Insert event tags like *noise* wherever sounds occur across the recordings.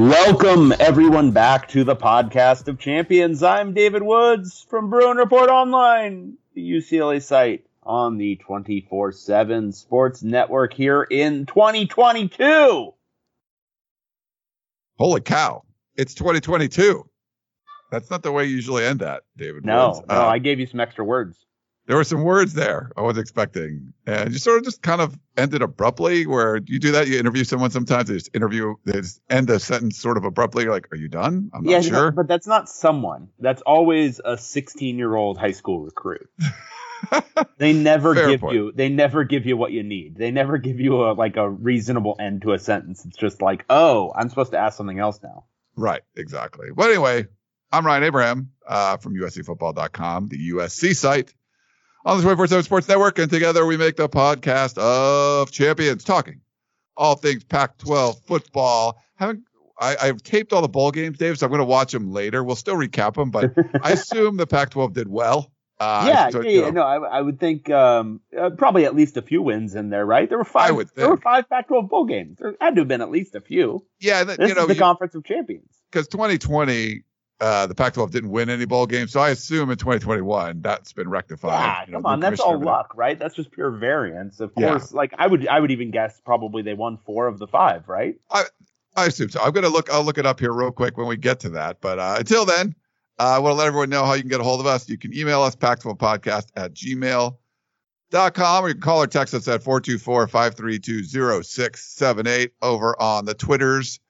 Welcome, everyone, back to the podcast of champions. I'm David Woods from Bruin Report Online, the UCLA site on the 24 7 Sports Network here in 2022. Holy cow. It's 2022. That's not the way you usually end that, David. No, Woods. no, Uh, I gave you some extra words. There were some words there I was expecting. And you sort of just kind of ended abruptly where you do that. You interview someone sometimes, they just interview, they just end a sentence sort of abruptly. You're like, are you done? I'm not yeah, sure. but that's not someone. That's always a 16 year old high school recruit. *laughs* They never Fair give point. you. They never give you what you need. They never give you a like a reasonable end to a sentence. It's just like, oh, I'm supposed to ask something else now. Right, exactly. But anyway, I'm Ryan Abraham uh, from USCFootball.com, the USC site on the 24 7 Sports Network. And together we make the podcast of champions talking all things Pac 12 football. Haven't I, I've taped all the bowl games, Dave, so I'm going to watch them later. We'll still recap them, but I *laughs* assume the Pac 12 did well. Uh, yeah, so, yeah, you know, No, I, I would think um, uh, probably at least a few wins in there, right? There were five. would There were five Pac-12 bowl games. There had to have been at least a few. yeah, that, This you know, is the Conference of Champions. because 2020, uh, the Pac 12 didn't win any bowl games. So I assume in 2021, that's been rectified. Yeah, You know, come on, that's all luck, right? That's just pure variance. Of Yeah. course, like I would, I would even guess probably they won four of the five, right? I I assume so. I'm gonna look. I'll look it up here real quick when we get to that. But uh, until then, uh, I want to let everyone know how you can get a hold of us. You can email us Pac12podcast at gmail.com or you can call or text us at 424-532-0678 over on the Twitters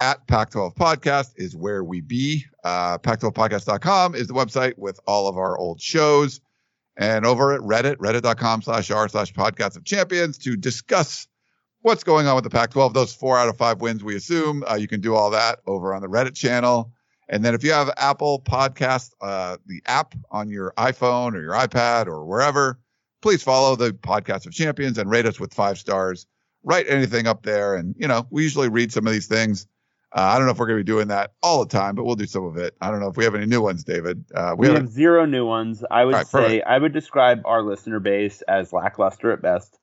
at Pac12 Podcast is where we be. Uh, Pac12podcast.com is the website with all of our old shows. And over at Reddit, reddit.com slash r slash podcast of champions to discuss what's going on with the Pac 12. Those four out of five wins, we assume. Uh, you can do all that over on the Reddit channel. And then if you have Apple Podcast, uh, the app on your iPhone or your iPad or wherever, please follow the Podcast of Champions and rate us with five stars. Write anything up there. And, you know, we usually read some of these things. Uh, I don't know if we're going to be doing that all the time, but we'll do some of it. I don't know if we have any new ones, David. Uh, We, we, have zero new ones. I would right, say perfect. I would describe our listener base as lackluster at best.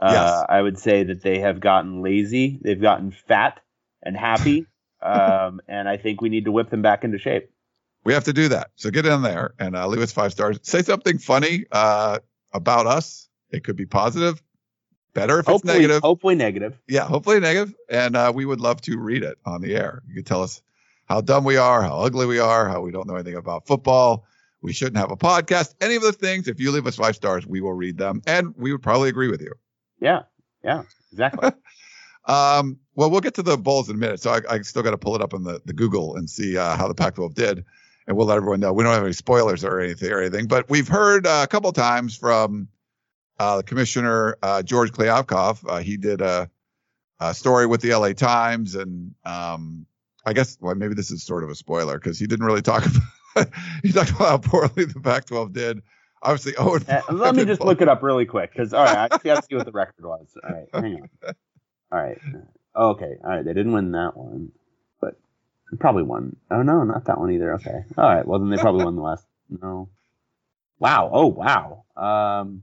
Uh, Yes. I would say that they have gotten lazy, they've gotten fat and happy, *laughs* um, and I think we need to whip them back into shape. we have to do that. So get in there and uh, leave us five stars. Say something funny uh, about us. It could be positive, better if it's Hopefully, negative. hopefully negative. Yeah, hopefully negative. And uh, we would love to read it on the air. You could tell us how dumb we are, how ugly we are, how we don't know anything about football. We shouldn't have a podcast. Any of the things, if you leave us five stars, we will read them. And we would probably agree with you. Yeah, yeah, exactly. *laughs* Um, well, we'll get to the bowls in a minute. So I, I still got to pull it up on the, the Google and see uh, how the Pac-12 did, and we'll let everyone know. We don't have any spoilers or anything or anything, but we've heard uh, a couple times from uh, the commissioner uh, George Kliavkoff. Uh, he did a, a story with the LA Times, and um, I guess well maybe this is sort of a spoiler because he didn't really talk *laughs* about. he talked about how poorly the Pac-12 did. Obviously, oh, let me just look it up really quick because all right, I actually have to see what the *laughs* record was. All right, hang on. All right, okay, all right. They didn't win that one, but they probably won. Oh no, not that one either. Okay, all right. Well, then they probably won the last. No. Wow. Oh wow. Um.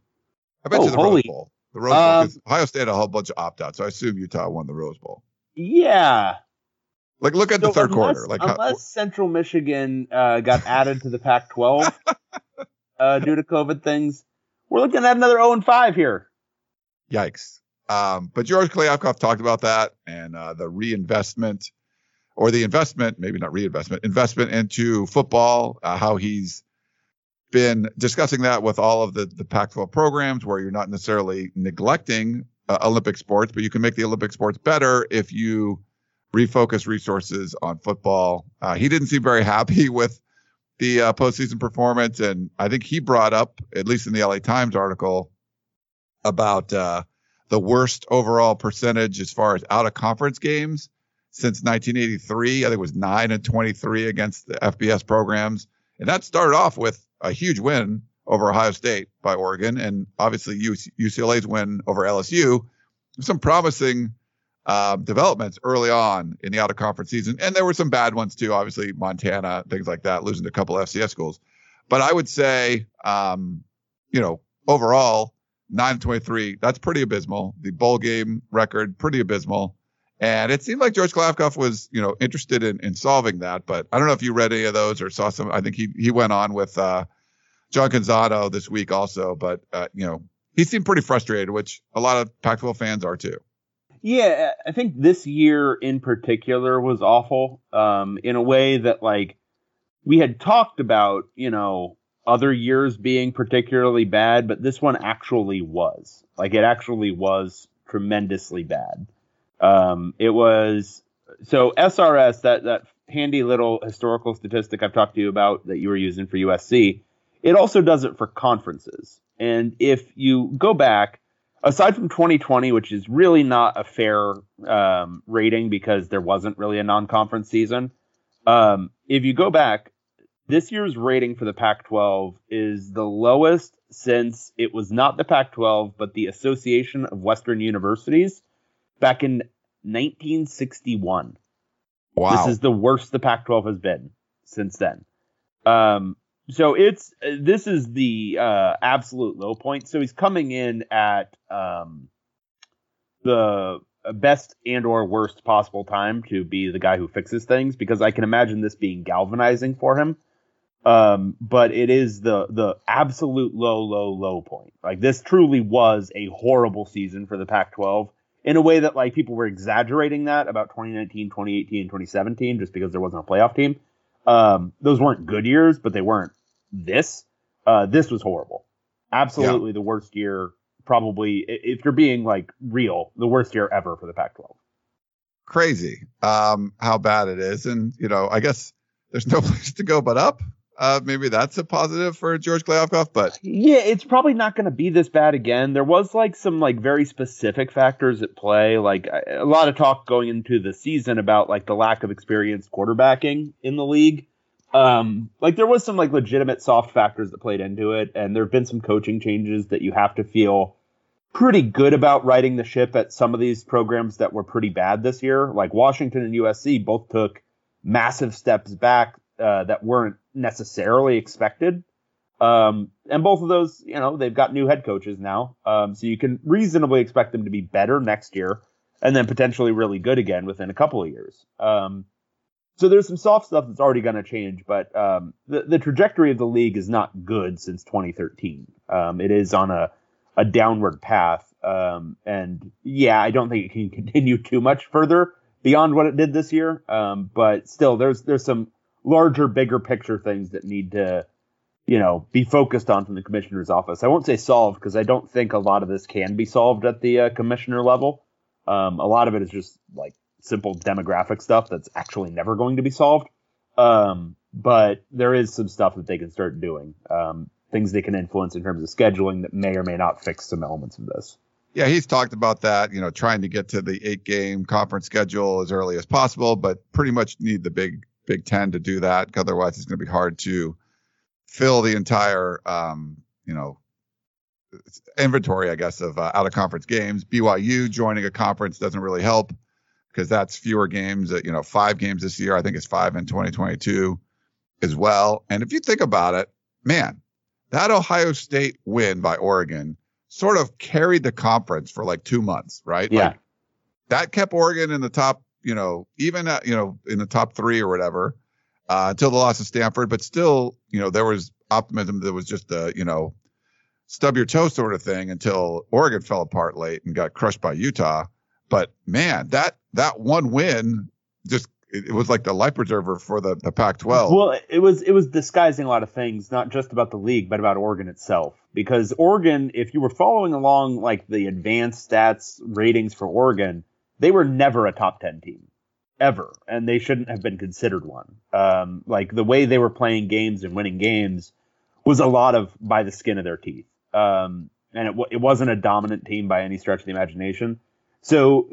I bet Oh, you the holy- Rose Bowl. The Rose Bowl. Um, Ohio State had a whole bunch of opt-outs, so I assume Utah won the Rose Bowl. Yeah. Like, look at the third unless, quarter. Like, how, unless Central Michigan uh, got added to the Pac-12 *laughs* uh, due to COVID things, we're looking at another 0 and 5 here. yikes. Um, but George Kliavkoff talked about that and uh, the reinvestment or the investment, maybe not reinvestment, investment into football, uh, how he's been discussing that with all of the, the Pac 12 programs where you're not necessarily neglecting uh, Olympic sports, but you can make the Olympic sports better if you refocus resources on football. Uh, he didn't seem very *laughs* happy with the uh, postseason performance, and I think he brought up, at least in the LA Times article, about uh, the worst overall percentage as far as out of conference games since 1983. I think it was nine and 23 against the FBS programs, and that started off with a huge win over Ohio State by Oregon, and obviously UCLA's win over LSU. Some promising uh, developments early on in the out of conference season, and there were some bad ones too. Obviously, Montana, things like that, losing to a couple FCS schools. But I would say, um, you know, overall, nine twenty three. That's pretty abysmal. The bowl game record, pretty abysmal. And it seemed like George Kliavkoff was, you know, interested in, in solving that. But I don't know if you read any of those or saw some. I think he he went on with uh, John Canzano this week also. But uh, you know, he seemed pretty frustrated, which a lot of Pac-12 fans are too. Yeah, I think this year in particular was awful. Um, in a way that like we had talked about, you know, other years being particularly bad, but this one actually was. Like it actually was tremendously bad. Um, it was so SRS that that handy little historical statistic I've talked to you about that you were using for USC. It also does it for conferences. And if you go back, aside from 2020, which is really not a fair um, rating because there wasn't really a non-conference season, um, if you go back, this year's rating for the Pac-12 is the lowest since it was not the Pac-12 but the Association of Western Universities back in 1961. Wow. This is the worst the Pac-12 has been since then. Um, so it's this is the uh, absolute low point. So he's coming in at um, the best and or worst possible time to be the guy who fixes things because I can imagine this being galvanizing for him. Um, but it is the the absolute low, low, low point. Like this truly was a horrible season for the Pac-12 in a way that like people were exaggerating that about 2019, 2018, and 2017 just because there wasn't a playoff team. Um, those weren't good years, but they weren't this. Uh, this was horrible. Absolutely yeah. the worst year, probably, if you're being like real, the worst year ever for the Pac 12. Crazy um, how bad it is. And, you know, I guess there's no *laughs* place to go but up. Uh, maybe that's a positive for George Kliavkoff, but yeah, it's probably not going to be this bad again. There was like some like very specific factors at play, like a lot of talk going into the season about like the lack of experienced quarterbacking in the league. Um, like there was some like legitimate soft factors that played into it, and there have been some coaching changes that you have to feel pretty good about riding the ship at some of these programs that were pretty bad this year. Like Washington and USC both took massive steps back uh, that weren't necessarily expected. Um, and both of those, you know, they've got new head coaches now. Um, so you can reasonably expect them to be better next year and then potentially really good again within a couple of years. Um, so there's some soft stuff that's already going to change, but um, the, the trajectory of the league is not good since 2013. Um, it is on a, a downward path. Um, and yeah, I don't think it can *laughs* continue too much further beyond what it did this year. but still, there's there's some larger, bigger picture things that need to, you know, be focused on from the commissioner's office. I won't say solved because I don't think a lot of this can be solved at the uh, commissioner level. Um, a lot of it is just like simple demographic stuff that's actually never going to be solved. Um, but there is some stuff that they can start doing, um, things they can influence in terms of scheduling that may or may not fix some elements of this. Yeah, he's talked about that, you know, trying to get to the eight game conference schedule as early as possible, but pretty much need the big Big Ten to do that. Otherwise, it's going to be hard to fill the entire, um, you know, inventory, I guess, of uh, out of conference games. BYU joining a conference doesn't really help because that's fewer games. Uh, you know, five games this year. I think it's five in 2022 as well. And if you think about it, man, that Ohio State win by Oregon sort of carried the conference for like two months, right? Yeah. Like, that kept Oregon in the top you know, even you know, in the top three or whatever, uh, until the loss of Stanford. But still, you know, there was optimism that was just a, you know, stub your toe sort of thing until Oregon fell apart late and got crushed by Utah. But man, that that one win just it, was like the life preserver for the, the Pac-12. Well, it was it was disguising a lot of things, not just about the league, but about Oregon itself. Because Oregon, if you were following along like the advanced stats ratings for Oregon, they were never a top 10 team. ever, and they shouldn't have been considered one. Um, like the way they were playing games and winning games was a lot of by the skin of their teeth. Um, and it, it wasn't a dominant team by any stretch of the imagination. So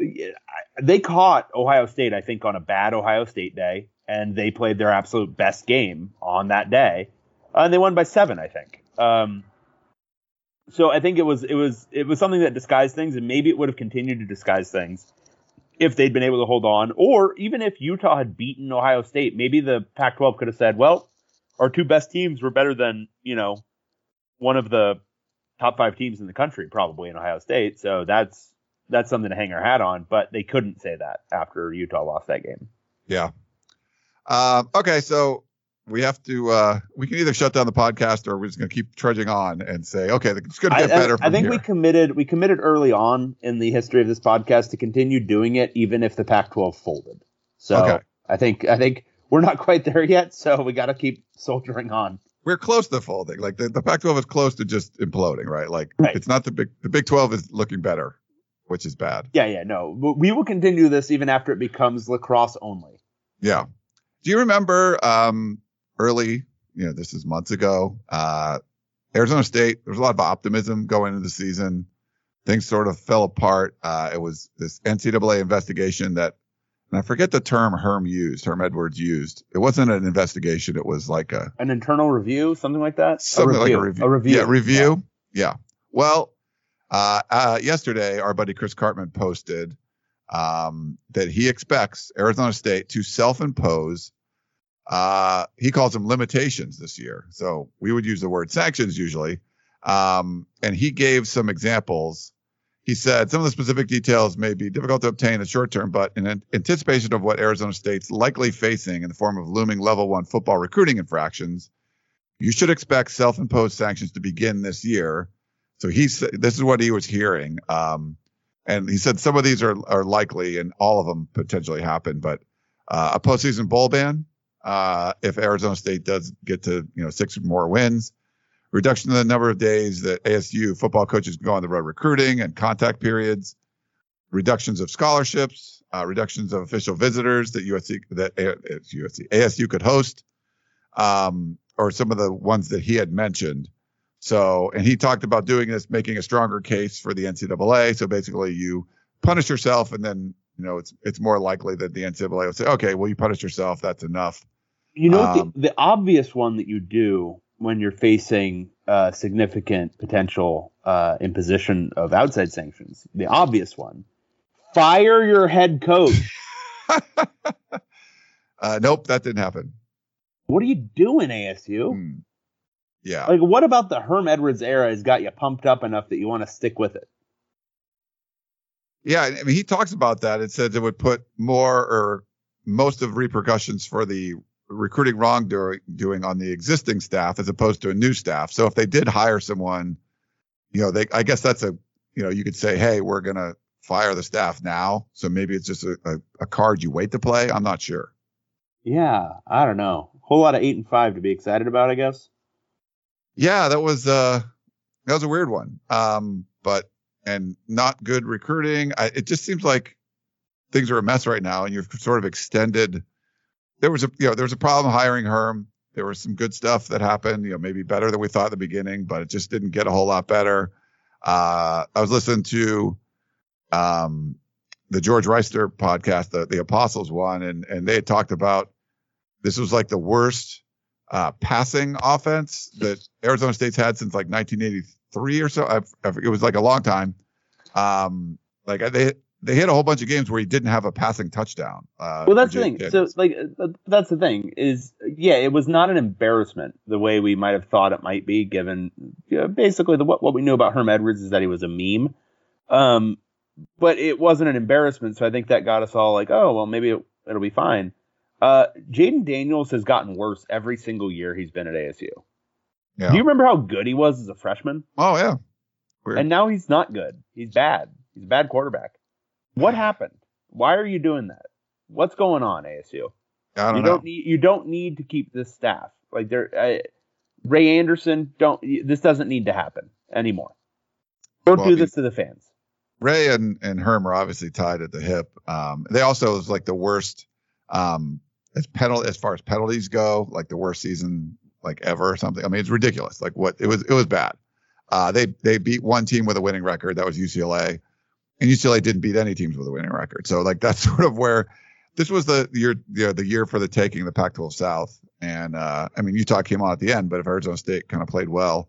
they caught Ohio State, I think, on a bad Ohio State day, and they played their absolute best game on that day, uh, and they won by seven, I think. Um, so I think it was it was it was something that disguised things, and maybe it would have continued to disguise things if they'd been able to hold on, or even if Utah had beaten Ohio State, maybe the Pac-12 could have said, "Well, our two best teams were better than you know one of the top five teams in the country, probably in Ohio State." So that's that's something to hang our hat on. But they couldn't say that after Utah lost that game. Yeah. Um, okay, so we have to. Uh, we can either shut down the podcast or we're just going to keep trudging on and say, okay, it's going to I, get better. I, I think here. we committed we committed early on in the history of this podcast to continue doing it, even if the Pac-12 folded. So Okay. I think I think we're not quite there yet. So we got to keep soldiering on. we're close to folding. Like the, the Pac-12 is close to just imploding, right? Like Right. it's not the big. The Big 12 is looking better, which is bad. Yeah, yeah, no, we will continue this even after it becomes lacrosse only. Yeah. Do you remember um, early? You know, this is months ago. Uh, Arizona State. There was a lot of optimism going into the season. Things sort of fell apart. Uh, it was this NCAA investigation that, and I forget the term Herm used. Herm Edwards used. It wasn't an investigation. It was like a An internal review, something like that. something like a review. A review. Yeah, review. Yeah. Well, uh, uh, yesterday, our buddy Chris Karpman posted um, that he expects Arizona State to self-impose. Uh, he calls them limitations this year. So we would use the word sanctions usually. Um, and he gave some examples. He said some of the specific details may be difficult to obtain in the short term, but in an- anticipation of what Arizona State's likely facing in the form of looming level one football recruiting infractions, you should expect self-imposed sanctions to begin this year. So he said this is what he was hearing. Um, and he said some of these are are likely and all of them potentially happen, but uh, a postseason bowl ban uh, if Arizona State does get to you know six or more wins, reduction in the number of days that ASU football coaches can go on the road recruiting and contact periods, reductions of scholarships, uh, reductions of official visitors that USC that USC ASU could host, um, or some of the ones that he had mentioned. So, and he talked about doing this, making a stronger case for the NCAA. So basically, you punish yourself, and then you know it's it's more likely that the NCAA will say, okay, well you punished yourself, that's enough. You know, Um, the, the obvious one that you do when you're facing uh, significant potential uh, imposition of outside sanctions, the obvious one, fire your head coach. *laughs* Uh, nope, that didn't happen. what are you doing, ASU? Hmm. Yeah. Like, what about the Herm Edwards era has got you pumped up enough that you want to stick with it? Yeah, I mean, he talks about that. It says it would put more or most of repercussions for the recruiting wrongdoing doing on the existing staff as opposed to a new staff. So if they did hire someone, you know, they I guess that's a you know you could say, hey, we're gonna fire the staff now. So maybe it's just a, a, a card you wait to play. I'm not sure. Yeah, I don't know. Whole lot of eight and five to be excited about, I guess. Yeah, that was uh that was a weird one. Um, but and not good recruiting. I, it just seems like things are a mess right now, and you've sort of extended. There was a you know there was a problem hiring Herm. There was some good stuff that happened, you know, maybe better than we thought at the beginning, but it just didn't get a whole lot better. Uh, I was listening to um the George Reister podcast, the the Apostles one, and and they had talked about this was like the worst uh, passing offense that Arizona State's had since like 1983 or so. I, I, it was like a long time. Um, like they they hit a whole bunch of games where he didn't have a passing touchdown. Uh, Well, that's the thing. So, like, uh, that's the thing is, yeah, it was not an embarrassment the way we might have thought it might be, given you know, basically the what, what we knew about Herm Edwards is that he was a meme. Um, but it wasn't an embarrassment, so I think that got us all like, oh, well, maybe it, it'll be fine. Uh, Jayden Daniels has gotten worse every single year he's been at ASU. Yeah. Do you remember how good he was as a freshman? oh yeah. Weird. And now he's not good. He's bad. He's a bad quarterback. What happened? Why are you doing that? What's going on, ASU? I don't you know. don't need you don't need to keep this staff like there. Uh, Ray Anderson, don't. This doesn't need to happen anymore. Don't Well, do this to the fans. Ray and, and Herm are obviously tied at the hip. Um, they also was like the worst Um, as penalty as far as penalties go, like the worst season like ever or something. I mean, it's ridiculous. Like what it was, it was bad. Uh, they they beat one team with a winning record. That was UCLA, and UCLA didn't beat any teams with a winning record. So like *laughs* that's sort of where this was the year you know, the year for the taking the Pac-12 South. And uh, I mean, Utah came on at the end, but if Arizona State kind of played well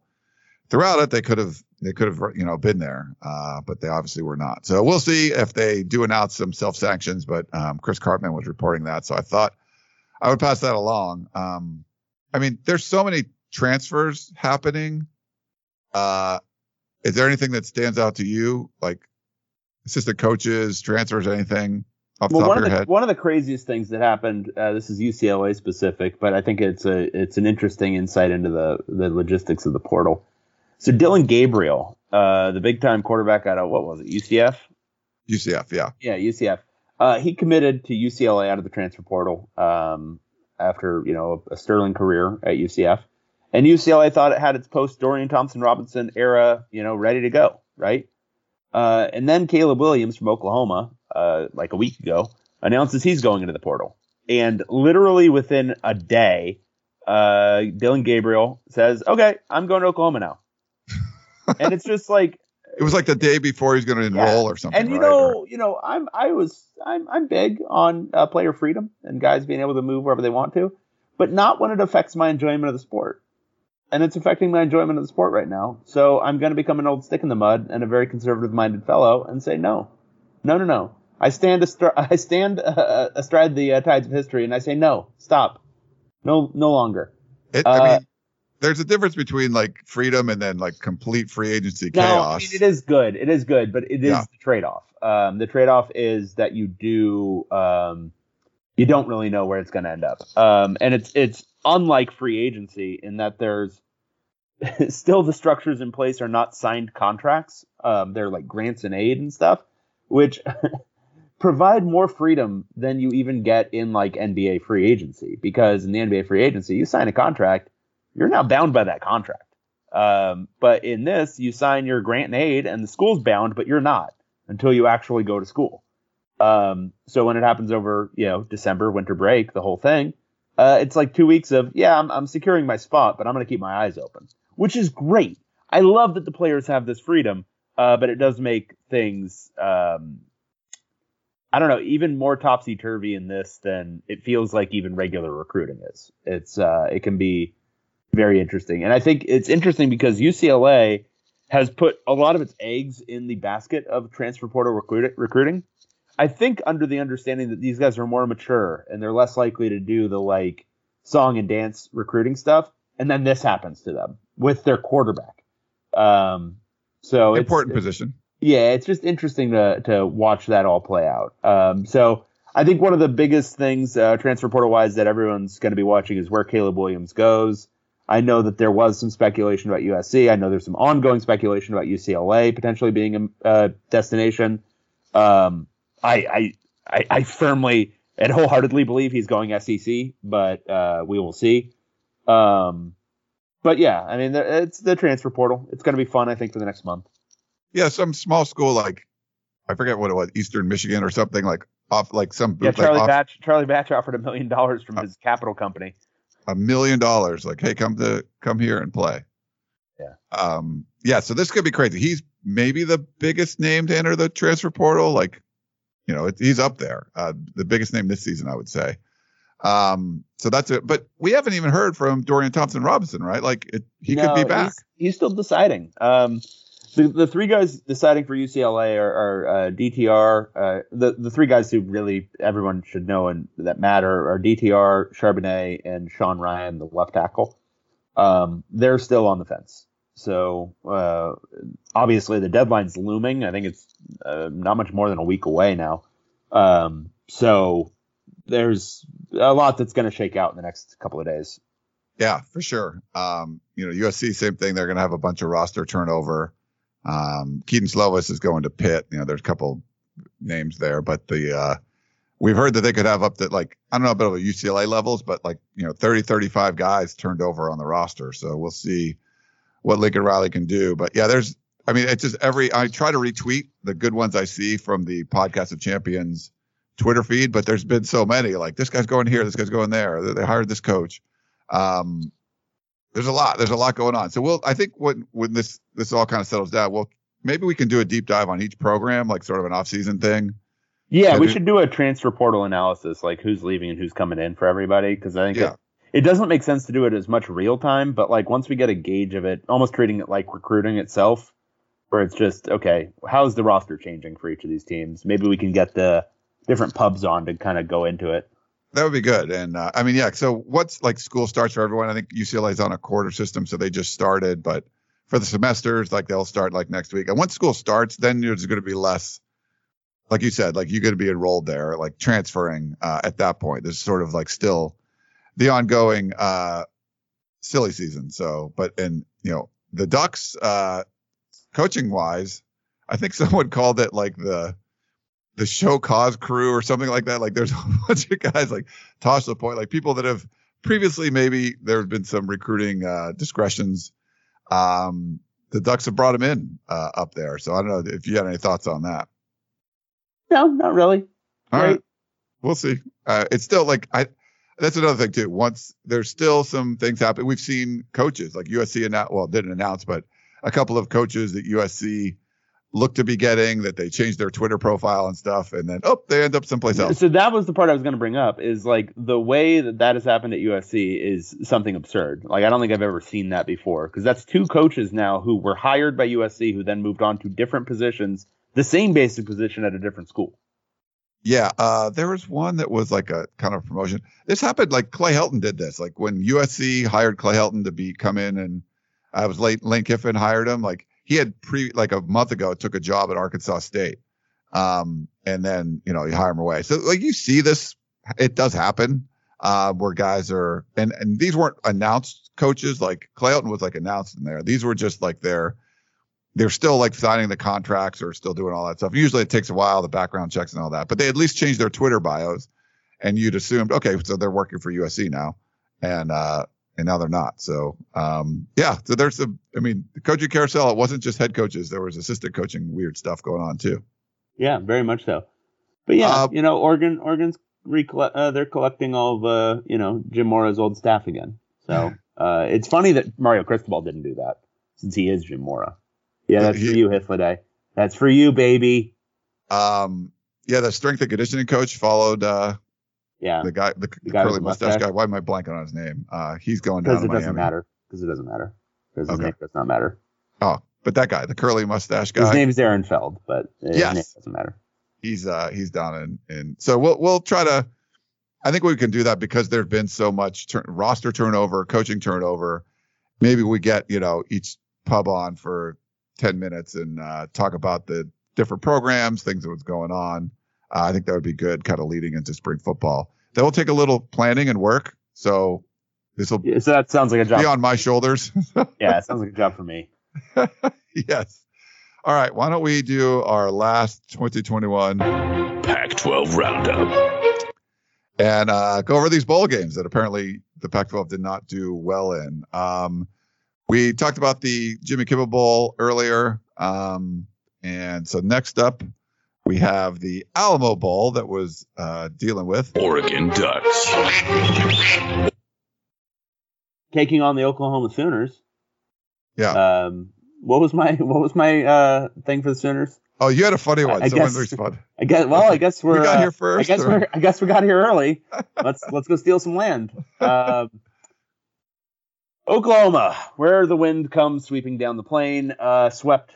throughout it, they could have they could have you know been there, uh, but they obviously were not. So we'll see if they do announce some self sanctions. But um, Chris Karpman was reporting that, so I thought I would pass that along. Um, I mean, there's so many transfers happening. Uh, is there anything that stands out to you, like assistant coaches, transfers, anything off the well, top one of of your the head? one of the craziest things that happened. Uh, this is UCLA specific, but I think it's a it's an interesting insight into the the logistics of the portal. So Dillon Gabriel, uh, the big time quarterback out of what was it UCF? UCF, yeah. Yeah, UCF. Uh, he committed to UCLA out of the transfer portal um, after you know a, a sterling career at UCF, and UCLA thought it had its post Dorian Thompson Robinson era, you know, ready to go, right? Uh, and then Caleb Williams from Oklahoma, uh, like a week ago, announces he's going into the portal, and literally within a day, uh, Dillon Gabriel says, "Okay, I'm going to Oklahoma now," *laughs* and it's just like It was like the day before he's going to enroll or something. and you right? Or- know, you know, I'm I was I'm I'm big on uh, player freedom and guys being able to move wherever they want to, but not when it affects my enjoyment of the sport. And it's affecting my enjoyment of the sport right now. So I'm going to become an old stick in the mud and a very conservative-minded fellow and say no, no, no, no. I stand astr- *laughs* I stand uh, astride the uh, tides of history and I say no, stop, no, no longer. It, Uh, I mean, there's a difference between like freedom and then like complete free agency No, chaos. it is good. It is good, but it is Yeah. the trade off. Um, the trade off is that you do um, you don't really know where it's going to end up, um, and it's it's unlike free agency in that there's *laughs* still the structures in place are not signed contracts. Um, they're like grants and aid and stuff, which *laughs* provide more freedom than you even get in like NBA free agency. Because in the NBA free agency, you sign a contract, you're now bound by that contract. Um, but in this, you sign your grant and aid, and the school's bound, but you're not until you actually go to school. Um, so when it happens over, you know, December, winter break, the whole thing, uh, it's like two weeks of, yeah, I'm, I'm securing my spot, but I'm going to keep my eyes open, which is great. I love that the players have this freedom, uh, but it does make things, um, I don't know, even more topsy turvy in this than it feels like even regular recruiting is. It's, uh, it can be very interesting. And I think it's interesting because UCLA has put a lot of its eggs in the basket of transfer portal recruit- recruiting. I think under the understanding that these guys are more mature and they're less likely to do the like song and dance recruiting stuff. And then this happens to them with their quarterback. Um, so it's- Important position. yeah, it's just interesting to to watch that all play out. Um, so I think one of the biggest things uh, transfer portal wise that everyone's going to be watching is where Caleb Williams goes. I know that there was some speculation about USC. I know there's some ongoing speculation about UCLA potentially being a uh, destination. Um, I, I I I firmly and wholeheartedly believe he's going SEC, but uh, we will see. Um, but yeah, I mean, it's the transfer portal. It's going to be fun, I think, for the next month. Yeah, some small school like I forget what it was, Eastern Michigan or something like off like some Yeah, like Charlie off Batch. Charlie Batch offered a million dollars from his capital company. A million dollars. Like, hey, come to come here and play. Yeah. Um. Yeah. So this could be crazy. He's maybe the biggest name to enter the transfer portal. Like, you know, it, he's up there. Uh, the biggest name this season, I would say. Um. So that's it. But we haven't even heard from Dorian Thompson Robinson, right? Like, it, he could be back. He's, he's still deciding. Um, the, the three guys deciding for UCLA are, are uh, DTR. Uh, the the three guys who really everyone should know and that matter are DTR, Charbonnet, and Sean Rhyan, the left tackle. Um, they're still on the fence. So uh, obviously the deadline's looming. I think it's uh, not much more than a week away now. Um, so there's a lot that's going to shake out in the next couple of days. Yeah, for sure. Um, you know, USC, same thing. They're going to have a bunch of roster turnover. Um, Kedon Slovis is going to Pitt. You know, there's a couple names there, but the, uh, we've heard that they could have up to like, I don't know about UCLA levels, but like, you know, 30, 35 guys turned over on the roster. So we'll see what Lincoln Riley can do. But yeah, there's, I mean, it's just every, I try to retweet the good ones I see from the podcast of champions Twitter feed, but there's been so many like this guy's going here, this guy's going there. They, they hired this coach. Um, there's a lot. There's a lot going on. So we'll. I think when when this this all kind of settles down, well, maybe we can do a deep dive on each program, like sort of an off season thing. Yeah, So we should do a transfer portal analysis, like who's leaving and who's coming in for everybody, because I think Yeah. it, it doesn't make sense to do it as much real time, but like once we get a gauge of it, almost treating it like recruiting itself, where it's just okay, how's the roster changing for each of these teams? Maybe we can get the different pubs on to kind of go into it. That would be good. And uh, I mean, yeah. So what's like school starts for everyone? I think UCLA's on a quarter system, so they just started. But for the semesters, like they'll start like next week. And once school starts, then there's going to be less, like you said, like you're going to be enrolled there, like transferring uh, at that point. There's sort of like still the ongoing uh, silly season. So, but and you know the Ducks, uh, coaching wise, I think *laughs* someone called it like the the show cause crew or something like that. Like there's *laughs* a bunch of guys like Tosh Lupoi, like people that have previously maybe there have been some recruiting uh, discretions. Um, the Ducks have brought him in uh, up there. So I don't know if you had any thoughts on that. No, not really. All Right. right, we'll see. Uh, it's still like I. That's another thing too. Once there's still some things happen. We've seen coaches like USC and well didn't announce, but a couple of coaches that USC look to be getting that they changed their Twitter profile and stuff, and then oh they end up someplace else. So that was the part I was going to bring up is like the way that that has happened at USC is something absurd. Like I don't think I've ever seen that before because that's two coaches now who were hired by USC who then moved on to different positions, the same basic position at a different school. Yeah, uh, there was one that was like a kind of promotion. This happened like Clay Helton did this. Like when USC hired Clay Helton to be come in and I was late Lane Kiffin hired him. Like he had pre like a month ago took a job at Arkansas State. Um, and then, you know, you hire him away. So like you see this, it does happen. Uh, where guys are and and these weren't announced coaches like Clay Helton was like announced in there. These were just like their they're still like signing the contracts or still doing all that stuff. Usually it takes a while, the background checks and all that, but they at least changed their Twitter bios and you'd assumed, okay, so they're working for USC now. And, uh, and now they're not. So, um, yeah, so there's a, I mean, the coaching carousel, it wasn't just head coaches. There was assistant coaching weird stuff going on too. Yeah, very much so. But yeah, Uh, you know, Oregon, Oregon's recollect, uh, they're collecting all of uh, you know Jim Mora's old staff again. So uh, it's funny that Mario Cristobal didn't do that since he is Jim Mora. Yeah, that's He- for you, Hifliday. That's for you, baby. Um, yeah, the strength and conditioning coach followed, uh, Yeah, the guy, the, the guy curly the mustache mustache? guy. Why am I blanking on his name? Uh, he's going down because to it Miami. doesn't matter. Because it doesn't matter. Because his Okay. name does not matter. Oh, but that guy, the curly mustache guy. His name is Aaron Feld, but his Yes. name doesn't matter. he's uh he's down in in so we'll we'll try to I think we can do that because there's been so much turn, roster turnover, coaching turnover. Maybe we get you know each pub on for ten minutes and uh, talk about the different programs, things that was going on. Uh, I think that would be good, kind of leading into spring football. That will take a little planning and work. So this will Yeah, so that sounds like a job. be on my shoulders. *laughs* yeah, it sounds like a job for me. *laughs* yes. All right. Why don't we do our last 2021 Pac 12 Roundup. and uh, go over these bowl games that apparently the Pac-12 did not do well in. Um, we talked about the Jimmy Kimmel Bowl earlier, um, and so next up we have the Alamo Bowl that was uh, dealing with. Oregon Ducks. Taking on the Oklahoma Sooners. Yeah. Um, what was my *laughs* what was my uh thing for the Sooners? Oh, you had a funny one. I Someone guess- responded. I guess. Well, I guess *laughs* we're. we got uh, here first. I guess or- we're. I guess we got here early. *laughs* Let's let's go steal some land. Um, Oklahoma, where the wind comes sweeping down the plain, uh, swept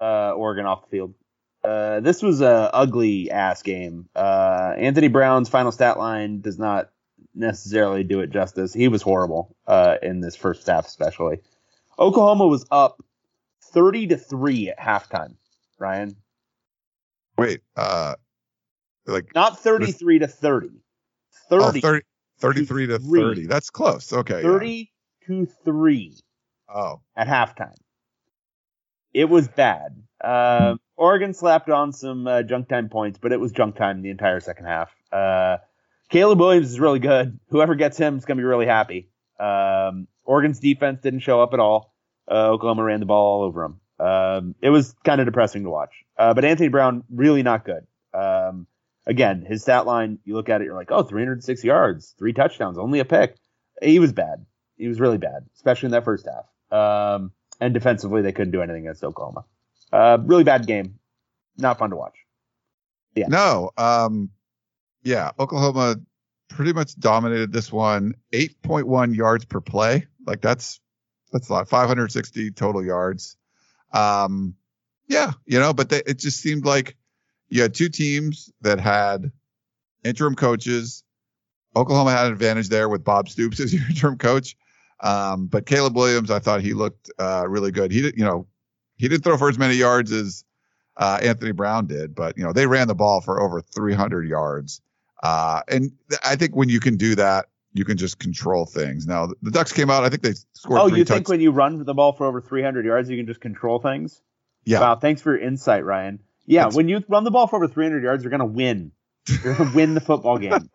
uh, Oregon off the field. Uh, this was a ugly ass game. Uh, Anthony Brown's final stat line does not necessarily do it justice. He was horrible uh, in this first half, especially. Oklahoma was up thirty to three at halftime. Ryan, Wait, uh, like not thirty-three to thirty. 30. oh, 30, 33 to three. 30. That's close. Okay. yeah. 30 to 3 Oh, at halftime. It was bad. Um, Oregon slapped on some uh, junk time points, but it was junk time the entire second half. Uh, Caleb Williams is really good. Whoever gets him is going to be really happy. Um, Oregon's defense didn't show up at all. Uh, Oklahoma ran the ball all over them. Um, it was kind of depressing to watch. Uh, but Anthony Brown, really not good. Um, again, his stat line, you look at it, you're like, oh, 306 yards, three touchdowns, only a pick. He was bad. He was really bad, especially in that first half. Um, and defensively, they couldn't do anything against Oklahoma. Uh, really bad game. Not fun to watch. Yeah. No. Um, yeah, Oklahoma pretty much dominated this one. 8.1 yards per play. Like that's that's a lot. 560 total yards. Um, yeah, you know, but they, it just seemed like you had two teams that had interim coaches. Oklahoma had an advantage there with Bob Stoops *laughs* as your interim coach. Um, but Caleb Williams, I thought he looked uh, really good. He did, you know, he didn't throw for as many yards as uh, Anthony Brown did, but you know they ran the ball for over 300 yards. Uh, and I think when you can do that, you can just control things. Now the, Ducks came out. I think they scored. Oh, you think when you run the ball for over 300 yards, you can just control things? Yeah. Wow, thanks for your insight, Ryan. Yeah, That's- when you run the ball for over 300 yards, you're going to win. You're going to win the football game. *laughs*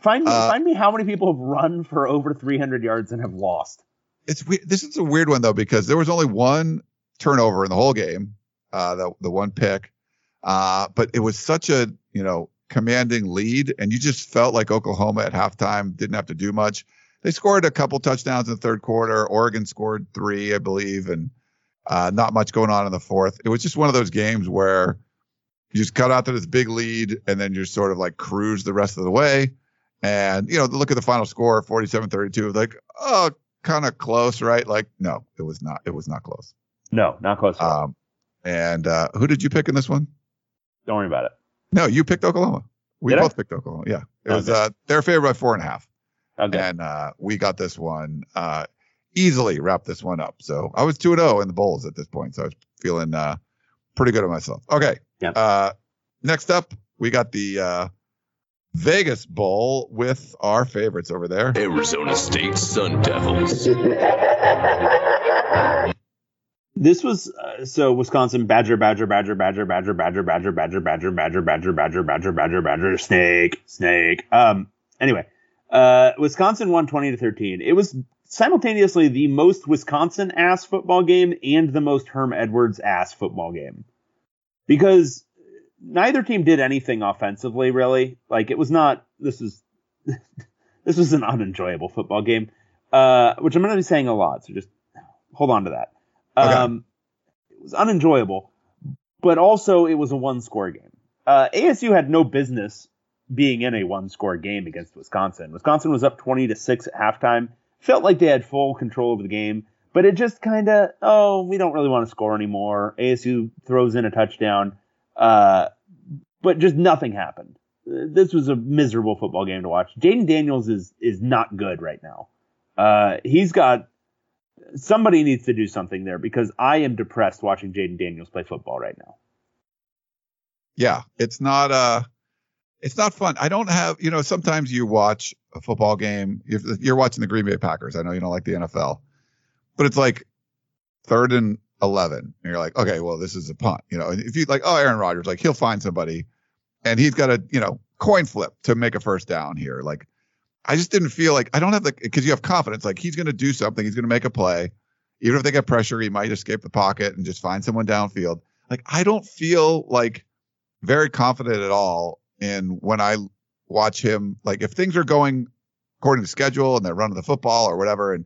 Find me, Uh, find me how many people have run for over 300 yards and have lost. It's this is a weird one though because there was only one turnover in the whole game, uh, the the one pick, uh, but it was such a you know commanding lead, and you just felt like Oklahoma at halftime didn't have to do much. They scored a couple touchdowns in the third quarter. Oregon scored three, I believe, and uh, not much going on in the fourth. It was just one of those games where you just cut out to this big lead, and then you're sort of like cruise the rest of the way. And you know, look at the final score, 47-32. Like, oh, kind of close, right? Like, no, it was not. It was not close. No, not close. at. Um, and uh, who did you pick in this one? Don't worry about it. No, you picked Oklahoma. We Did I? both picked Oklahoma. Yeah, it was. Uh, they're favored by four and a half, Okay. and uh, we got this one uh, easily. Wrapped this one up. So I was two and zero in the bowls at this point. So I was feeling uh, pretty good of myself. Okay. Yeah. Uh, next up, we got the uh, Vegas Bowl with our favorites over there. Arizona State Sun Devils. This was uh, so Wisconsin Badger Badger Badger Badger Badger Badger Badger Badger Badger Badger Badger Badger Badger Badger Badger Snake Snake. Um. Anyway, uh, Wisconsin won twenty to thirteen. It was simultaneously the most Wisconsin ass football game and the most Herm Edwards ass football game because neither team did anything offensively really. Like it was not. This is *laughs* this was an unenjoyable football game. Uh, which I'm going to be saying a lot. So just hold on to that. Okay. Um, it was unenjoyable, but also it was a one score game. Uh, ASU had no business being in a one score game against Wisconsin. Wisconsin was up 20 to 6 at halftime. Felt like they had full control over the game, but it just kind of, oh, we don't really want to score anymore. ASU throws in a touchdown, uh, but just nothing happened. This was a miserable football game to watch. Jayden Daniels is is not good right now. Uh, he's got somebody needs to do something there because I am depressed watching Jayden Daniels play football right now. yeah it's not uh it's not fun i don't have you know sometimes you watch a football game if you're watching the green bay packers i know you don't like the nfl but it's like third and 11 and you're like okay well this is a punt you know? And if you like oh aaron rodgers like he'll find somebody and he's got a you know coin flip to make a first down here. Like i just didn't feel like i don't have the because you have confidence like he's going to do something he's going to make a play. Even if they get pressure he might escape the pocket and just find someone downfield. Like i don't feel like very confident at all in when I watch him. Like if things are going according to schedule and they're running the football or whatever and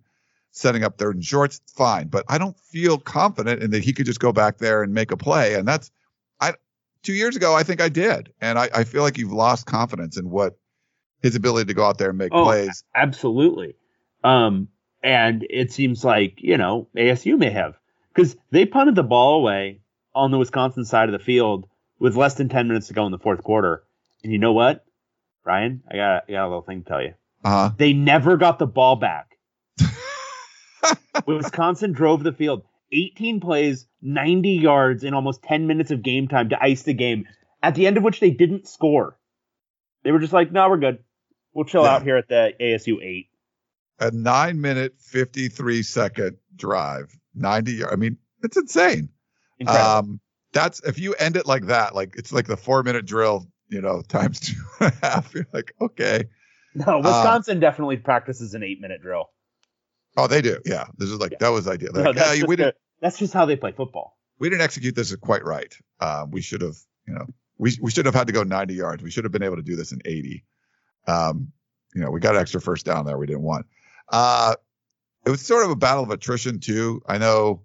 setting up third and shorts, fine. But I don't feel confident in that he could just go back there and make a play. And that's I two years ago I think I did. And I, I feel like you've lost confidence in what his ability to go out there and make Oh, plays. Absolutely. Um, and it seems like, you know, ASU may have because they punted the ball away on the Wisconsin side of the field with less than 10 minutes to go in the fourth quarter. And you know what, Ryan? I got, I got a little thing to tell you. Uh-huh. They never got the ball back. Wisconsin drove the field 18 plays, 90 yards in almost 10 minutes of game time to ice the game, at the end of which they didn't score. They were just like, no, we're good. We'll chill Yeah. out here at the ASU 8. A nine minute, 53 second drive, 90 yards. I mean, it's insane. Incredible. Um, that's if you end it like that, like it's like the four minute drill, you know, *laughs* times two and a half. You're like, okay. no, Wisconsin definitely practices an eight minute drill. Oh, they do. Yeah. This is like, Yeah. that was ideal. No, Like, that's, yeah, just we, didn't, that's just how they play football. we didn't execute this quite right. Um, we should have, you know, we we should have had to go 90 yards. We should have been able to do this in 80. Um, you know, we got an extra first down there we didn't want. Uh, it was sort of a battle of attrition too. I know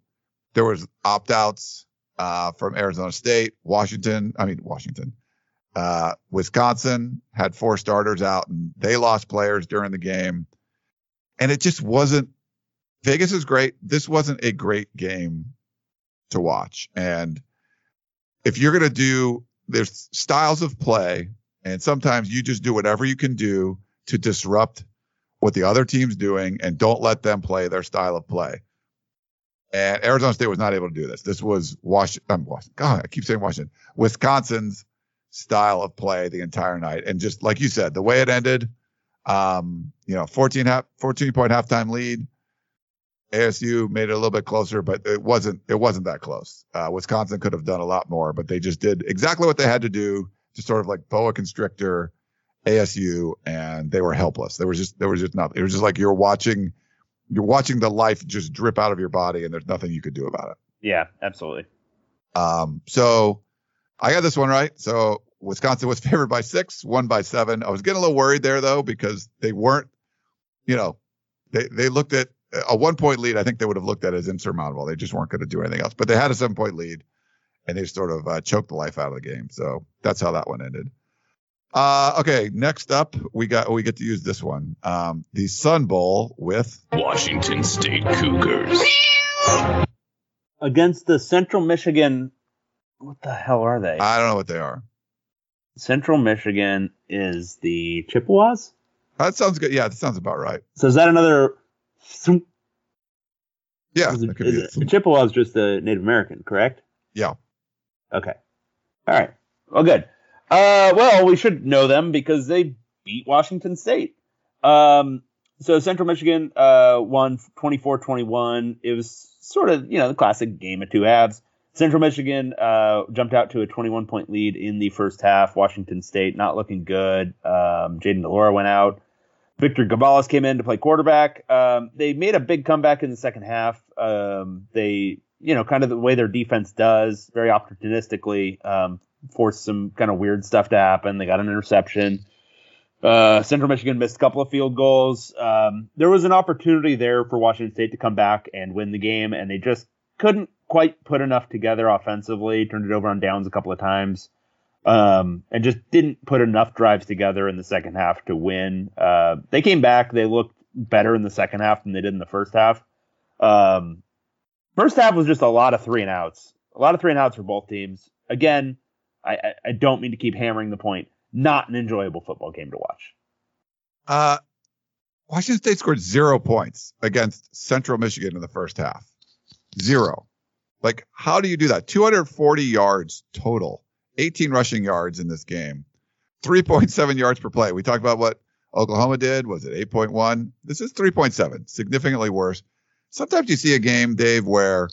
there was opt outs uh, from Arizona State, Washington. I mean Washington, uh, Wisconsin had four starters out and they lost players during the game, and it just wasn't. Vegas is great. This wasn't a great game to watch, and if you're gonna do, there's styles of play, and sometimes you just do whatever you can do to disrupt what the other team's doing and don't let them play their style of play. And Arizona State was not able to do this. This was Washington. Um, Washington God, I keep saying Washington. Wisconsin's style of play the entire night. And just like you said, the way it ended, um, you know, 14 half, 14 point halftime lead. ASU made it a little bit closer, but it wasn't, it wasn't that close. Uh, Wisconsin could have done a lot more, but they just did exactly what they had to do to sort of like boa constrictor ASU and they were helpless. There was just, there was just nothing. It was just like you're watching, you're watching the life just drip out of your body and there's nothing you could do about it. Yeah, absolutely. Um, so I got this one right. So Wisconsin was *laughs* favored by six, won by seven. I was getting a little worried there though, because they weren't, you know, they, they looked at a one point lead. I think they would have looked at as insurmountable. They just weren't going to do anything else, but they had a seven point lead and they sort of uh, choked the life out of the game. So that's how that one ended. Uh, okay. Next up, we got, we get to use this one. Um, the Sun Bowl with Washington State Cougars. Against the Central Michigan. What the hell are they? I don't know what they are. Central Michigan is the Chippewas. That sounds good. Yeah, that sounds about right. So is that another? Yeah, that could is be it, Chippewa is just a Native American, correct? Yeah. Okay. All right. Well, good. Uh, well, we should know them because they beat Washington State. Um, so Central Michigan uh, won 24-21. It was sort of, you know, the classic game of two halves. Central Michigan uh, jumped out to a 21 point lead in the first half. Washington State not looking good. Um, Jayden de Laura went out. Victor Gabalis came in to play quarterback. Um, they made a big comeback in the second half. Um, they, you know, kind of the way their defense does, very opportunistically, um, forced some kind of weird stuff to happen. They got an interception. Uh, Central Michigan missed a couple of field goals. Um, there was an opportunity there for Washington State to come back and win the game, and they just couldn't quite put enough together offensively. Turned it over on downs a couple of times, um, and just didn't put enough drives together in the second half to win. Uh, they came back. They looked better in the second half than they did in the first half. Um, first half was just a lot of three and outs. A lot of three and outs for both teams. Again, I, I, don't mean to keep hammering the point. Not an enjoyable football game to watch. Uh, Washington State scored zero points against Central Michigan in the first half. Zero. Like, how do you do that? 240 yards total, 18 rushing yards in this game, 3.7 yards per play. We talked about what Oklahoma did. Was it 8.1? This is 3.7, significantly worse. Sometimes you see a game, Dave, where,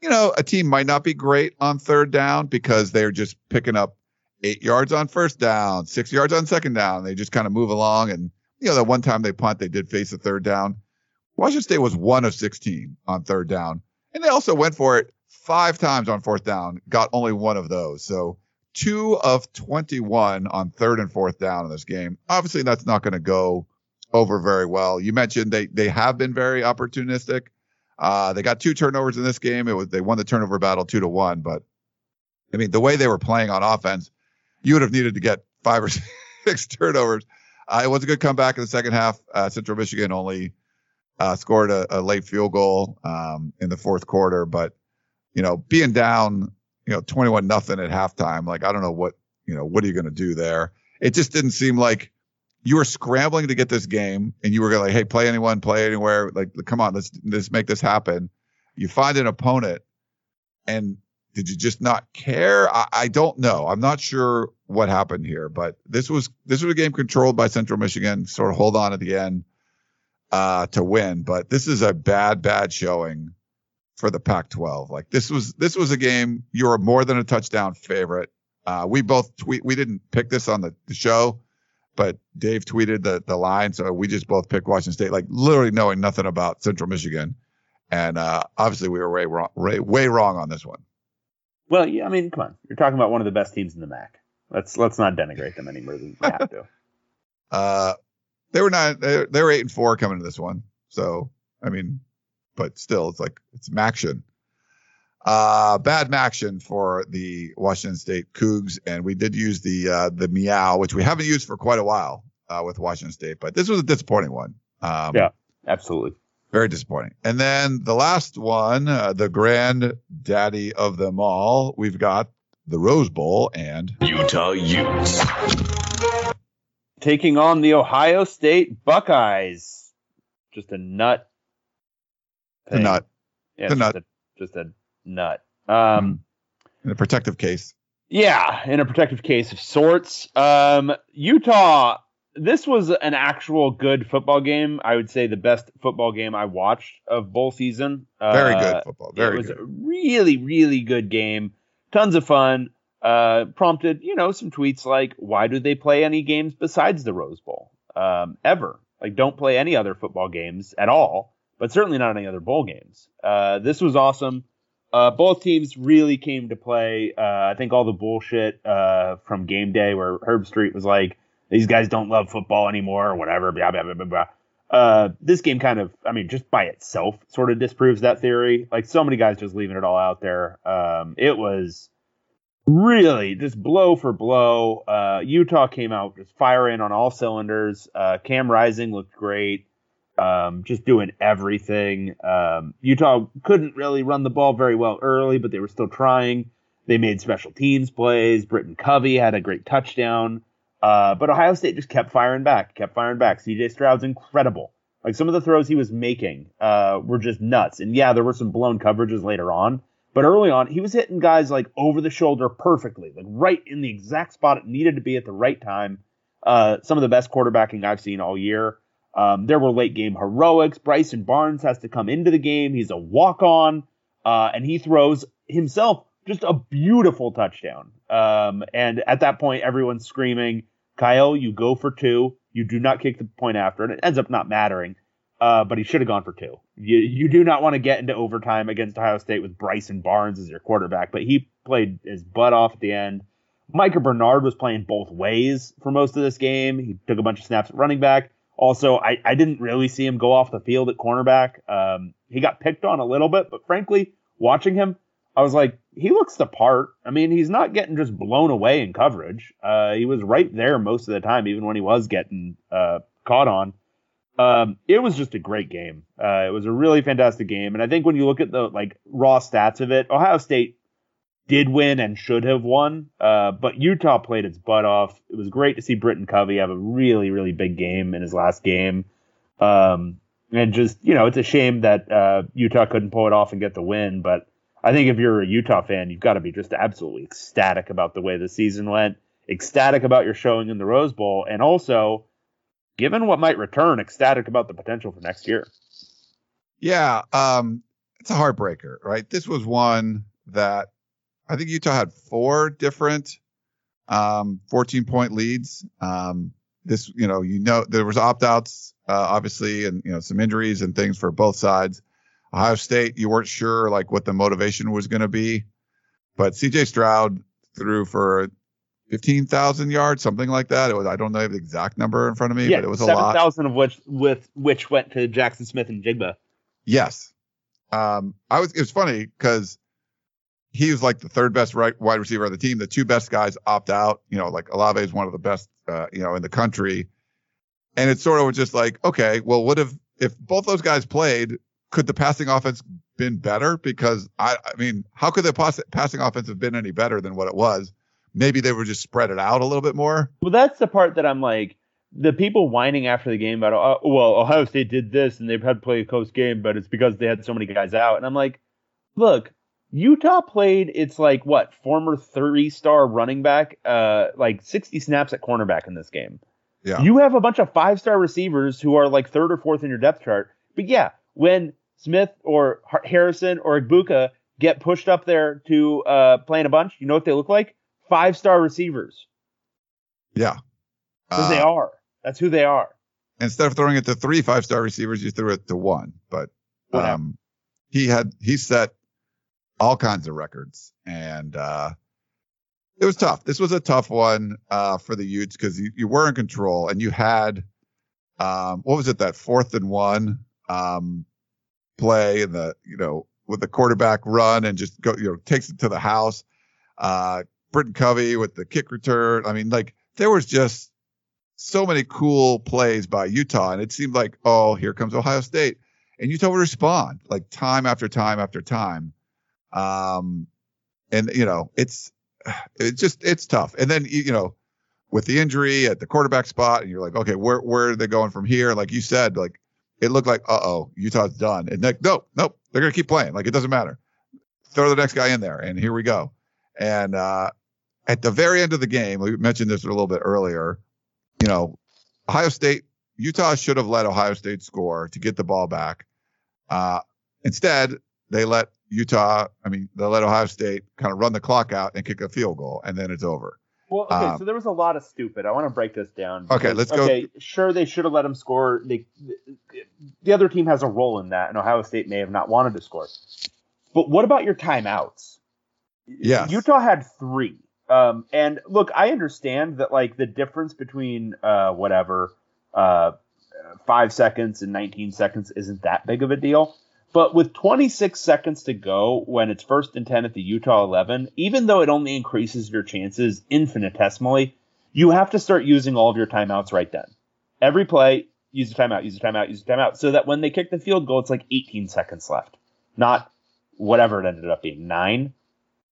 you know, a team might not be great on third down because they're just picking up eight yards on first down, six yards on second down. They just kind of move along. And, you know, the one time they punt, they did face a third down. Washington State was one of 16 on third down. And they also went for it five times on fourth down, got only one of those. So two of 21 on third and fourth down in this game. Obviously, that's not going to go over very well. You mentioned they, they have been very opportunistic. Uh, they got two turnovers in this game. It was, they won the turnover battle two to one, but I mean, the way they were playing on offense, you would have needed to get five or *laughs* six turnovers. Uh, it was a good comeback in the second half. Uh, Central Michigan only uh, scored a, a, late field goal um, in the fourth quarter, but you know, being down, you know, 21 nothing at halftime, like I don't know what, you know, what are you going to do there? It just didn't seem like you were scrambling to get this game and you were like, hey, play anyone, play anywhere. Like, come on, let's let's make this happen. You find an opponent, and did you just not care? I, I, don't know. I'm not sure what happened here, but this was this was a game controlled by Central Michigan. Sort of hold on at the end uh, to win, but this is a bad, bad showing for the Pac-12. Like this was this was a game you were more than a touchdown favorite. Uh, we both tweet. We didn't pick this on the, the show, but Dave tweeted the the line, so we just both picked Washington State, like literally knowing nothing about Central Michigan, and uh, obviously we were way wrong, way, way wrong on this one. Well, yeah, I mean, come on. You're talking about one of the best teams in the MAC. Let's let's not denigrate them any more than we have to. *laughs* Uh, they were not. They, they were eight and four coming to this one. So I mean, but still, it's like it's Maction. Uh, bad Maction for the Washington State Cougs, and we did use the uh, the meow, which we haven't used for quite a while uh, with Washington State, but this was a disappointing one. Um, Yeah. Absolutely. very disappointing. And then the last one, uh, the granddaddy of them all, we've got the Rose Bowl and Utah Utes. Taking on the Ohio State Buckeyes. Just a nut. The thing. nut Yeah, the just nut. A, just a nut. Um, in a protective case. Yeah, in a protective case of sorts. Um, Utah, this was an actual good football game. I would say the best football game I watched of bowl season. Very Uh, good football. Very it was good. a really, really good game. Tons of fun. Uh, prompted, you know, some tweets like, "Why do they play any games besides the Rose Bowl um, ever? Like, don't play any other football games at all, but certainly not any other bowl games." Uh, this was awesome. Uh, both teams really came to play. Uh, I think all the bullshit uh, from game day where Herbstreit was like, "These guys don't love football anymore," or whatever. Blah blah blah blah blah. Uh, this game kind of, I mean, just by itself, sort of disproves that theory. Like so many guys just leaving it all out there. Um, it was really just blow for blow. Uh, Utah came out just firing on all cylinders. Cam Rising looked great, um, just doing everything. Um, Utah couldn't really run the ball very well early, but they were still trying. They made special teams plays. Britton Covey had a great touchdown. Uh, but Ohio State just kept firing back, kept firing back. CJ Stroud's incredible. Like some of the throws he was making uh, were just nuts. And yeah, there were some blown coverages later on, but early on he was hitting guys like over the shoulder perfectly, like right in the exact spot it needed to be at the right time. Uh, some of the best quarterbacking I've seen all year. Um, there were late game heroics. Bryson Barnes has to come into the game. He's a walk on, uh, and he throws himself just a beautiful touchdown. Um, and at that point, everyone's screaming, Kyle, you go for two. You do not kick the point after, and it ends up not mattering. Uh, but he should have gone for two. You you do not want to get into overtime against Ohio State with Bryson Barnes as your quarterback, but he played his butt off at the end. Micah Bernard was playing both ways for most of this game. He took a bunch of snaps at running back. Also, I, I didn't really see him go off the field at cornerback. Um, he got picked on a little bit, but frankly, watching him, I was like, he looks the part. I mean, he's not getting just blown away in coverage. Uh, he was right there most of the time, even when he was getting uh, caught on. Um, it was just a great game. Uh, it was a really fantastic game, and I think when you look at the like raw stats of it, Ohio State did win and should have won, uh, but Utah played its butt off. It was great to see Britton Covey have a really, really big game in his last game. Um, and just, you know, it's a shame that uh, Utah couldn't pull it off and get the win. But I think if you're a Utah fan, you've got to be just absolutely ecstatic about the way the season went, ecstatic about your showing in the Rose Bowl, and also, given what might return, ecstatic about the potential for next year. Yeah, um, it's a heartbreaker, right? This was one that I think Utah had four different um, 14 point leads. Um, this, you know, you know, there was opt outs, uh, obviously, and, you know, some injuries and things for both sides. Ohio State, you weren't sure like what the motivation was going to be, but CJ Stroud threw for 15,000 yards, something like that. It was, I don't know the exact number in front of me, yeah, but it was a seven lot. thousand of which with which went to Jaxon Smith-Njigba. Yes. Um, I was, it was funny because he was like the third best right wide receiver on the team. The two best guys opt out. You know, like Olave is one of the best, uh, you know, in the country. And it's sort of just like, okay, well, what if, if both those guys played, could the passing offense been better? Because I, I mean, how could the pass, passing offense have been any better than what it was? Maybe they would just spread it out a little bit more. Well, that's the part that I'm like, the people whining after the game about, oh, well, Ohio State did this and they've had to play a close game, but it's because they had so many guys out. And I'm like, look, Utah played its like what former three star running back, uh, like 60 snaps at cornerback in this game. Yeah. You have a bunch of five star receivers who are like third or fourth in your depth chart. But yeah, when Smith or Harrison or Egbuka get pushed up there to uh, play in a bunch, you know what they look like? Five star receivers. Yeah. Because they Uh, are. That's who they are. instead of throwing it to three five star receivers, you threw it to one. But um, he had he set all kinds of records, and uh, it was tough. This was a tough one uh, for the Utes because you, you were in control and you had um, what was it that fourth and one um, play and the you know with the quarterback run and just go you know takes it to the house. Uh, Britton Covey with the kick return. I mean, like there was just so many cool plays by Utah, and it seemed like oh here comes Ohio State, and Utah would respond like time after time after time. Um, and you know it's it's just it's tough. And then you know with the injury at the quarterback spot, and you're like, okay, where where are they going from here? Like you said, like it looked like, uh oh, Utah's done. And like, nope, nope, they're gonna keep playing. Like it doesn't matter. Throw the next guy in there, and here we go. And uh, at the very end of the game, we mentioned this a little bit earlier. You know, Ohio State, Utah should have let Ohio State score to get the ball back. Uh, instead, they let Utah, I mean, they let Ohio State kind of run the clock out and kick a field goal, and then it's over. Well, okay, Um, so there was a lot of stupid. I want to break this down. Okay, let's go- Okay, sure, they should have let him score. They, the other team has a role in that, and Ohio State may have not wanted to score. But what about your timeouts? Yeah, Utah had three. Um, and look, I understand that like the difference between uh, whatever uh, five seconds and 19 seconds isn't that big of a deal. But with 26 seconds to go, when it's first and 10 at the Utah 11, even though it only increases your chances infinitesimally, you have to start using all of your timeouts right then. Every play, use a timeout, use a timeout, use a timeout, so that when they kick the field goal, it's like 18 seconds left, not whatever it ended up being, nine,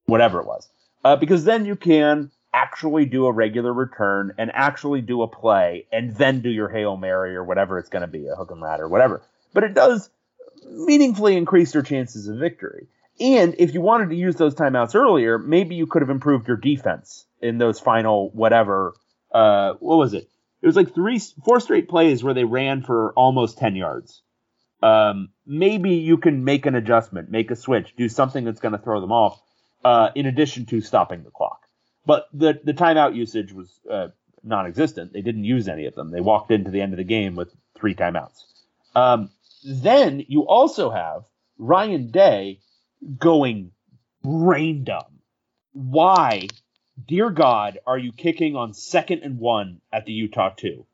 whatever it was. Uh, because then you can actually do a regular return and actually do a play and then do your Hail Mary or whatever it's going to be, a hook and ladder, whatever. But it does meaningfully increase your chances of victory. And if you wanted to use those timeouts earlier, maybe you could have improved your defense in those final whatever. Uh, what was it? It was like three, four straight plays where they ran for almost ten yards. Um, maybe you can make an adjustment, make a switch, do something that's going to throw them off. Uh, in addition to stopping the clock, but the the timeout usage was uh, non-existent. They didn't use any of them. They walked into the end of the game with three timeouts. Um, then you also have Ryan Day going brain dumb. Why, dear God, are you kicking on second and one at the Utah two?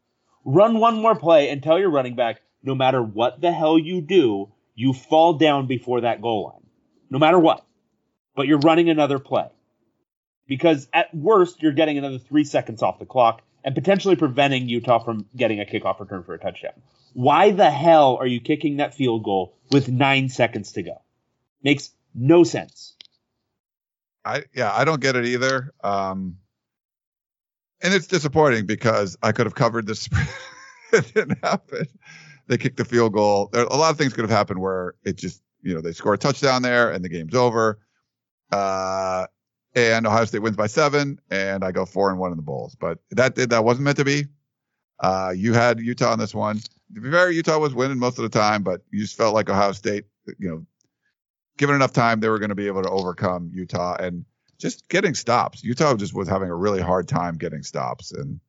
Run one more play and tell your running back, no matter what the hell you do, you fall down before that goal line. No matter what. But you're running another play. Because at worst, you're getting another three seconds off the clock and potentially preventing Utah from getting a kickoff return for a touchdown. Why the hell are you kicking that field goal with nine seconds to go? Makes no sense. I yeah, I don't get it either. Um, and it's disappointing because I could have covered this. *laughs* it didn't happen. They kicked the field goal. There, a lot of things could have happened where it just you know they score a touchdown there and the game's over. Uh, and Ohio State wins by seven, and I go four and one in the bowls. But that that wasn't meant to be. Uh, you had Utah on this one. To be fair, Utah was winning most of the time, but you just felt like Ohio State, you know, given enough time, they were going to be able to overcome Utah and just getting stops. Utah just was having a really hard time getting stops, and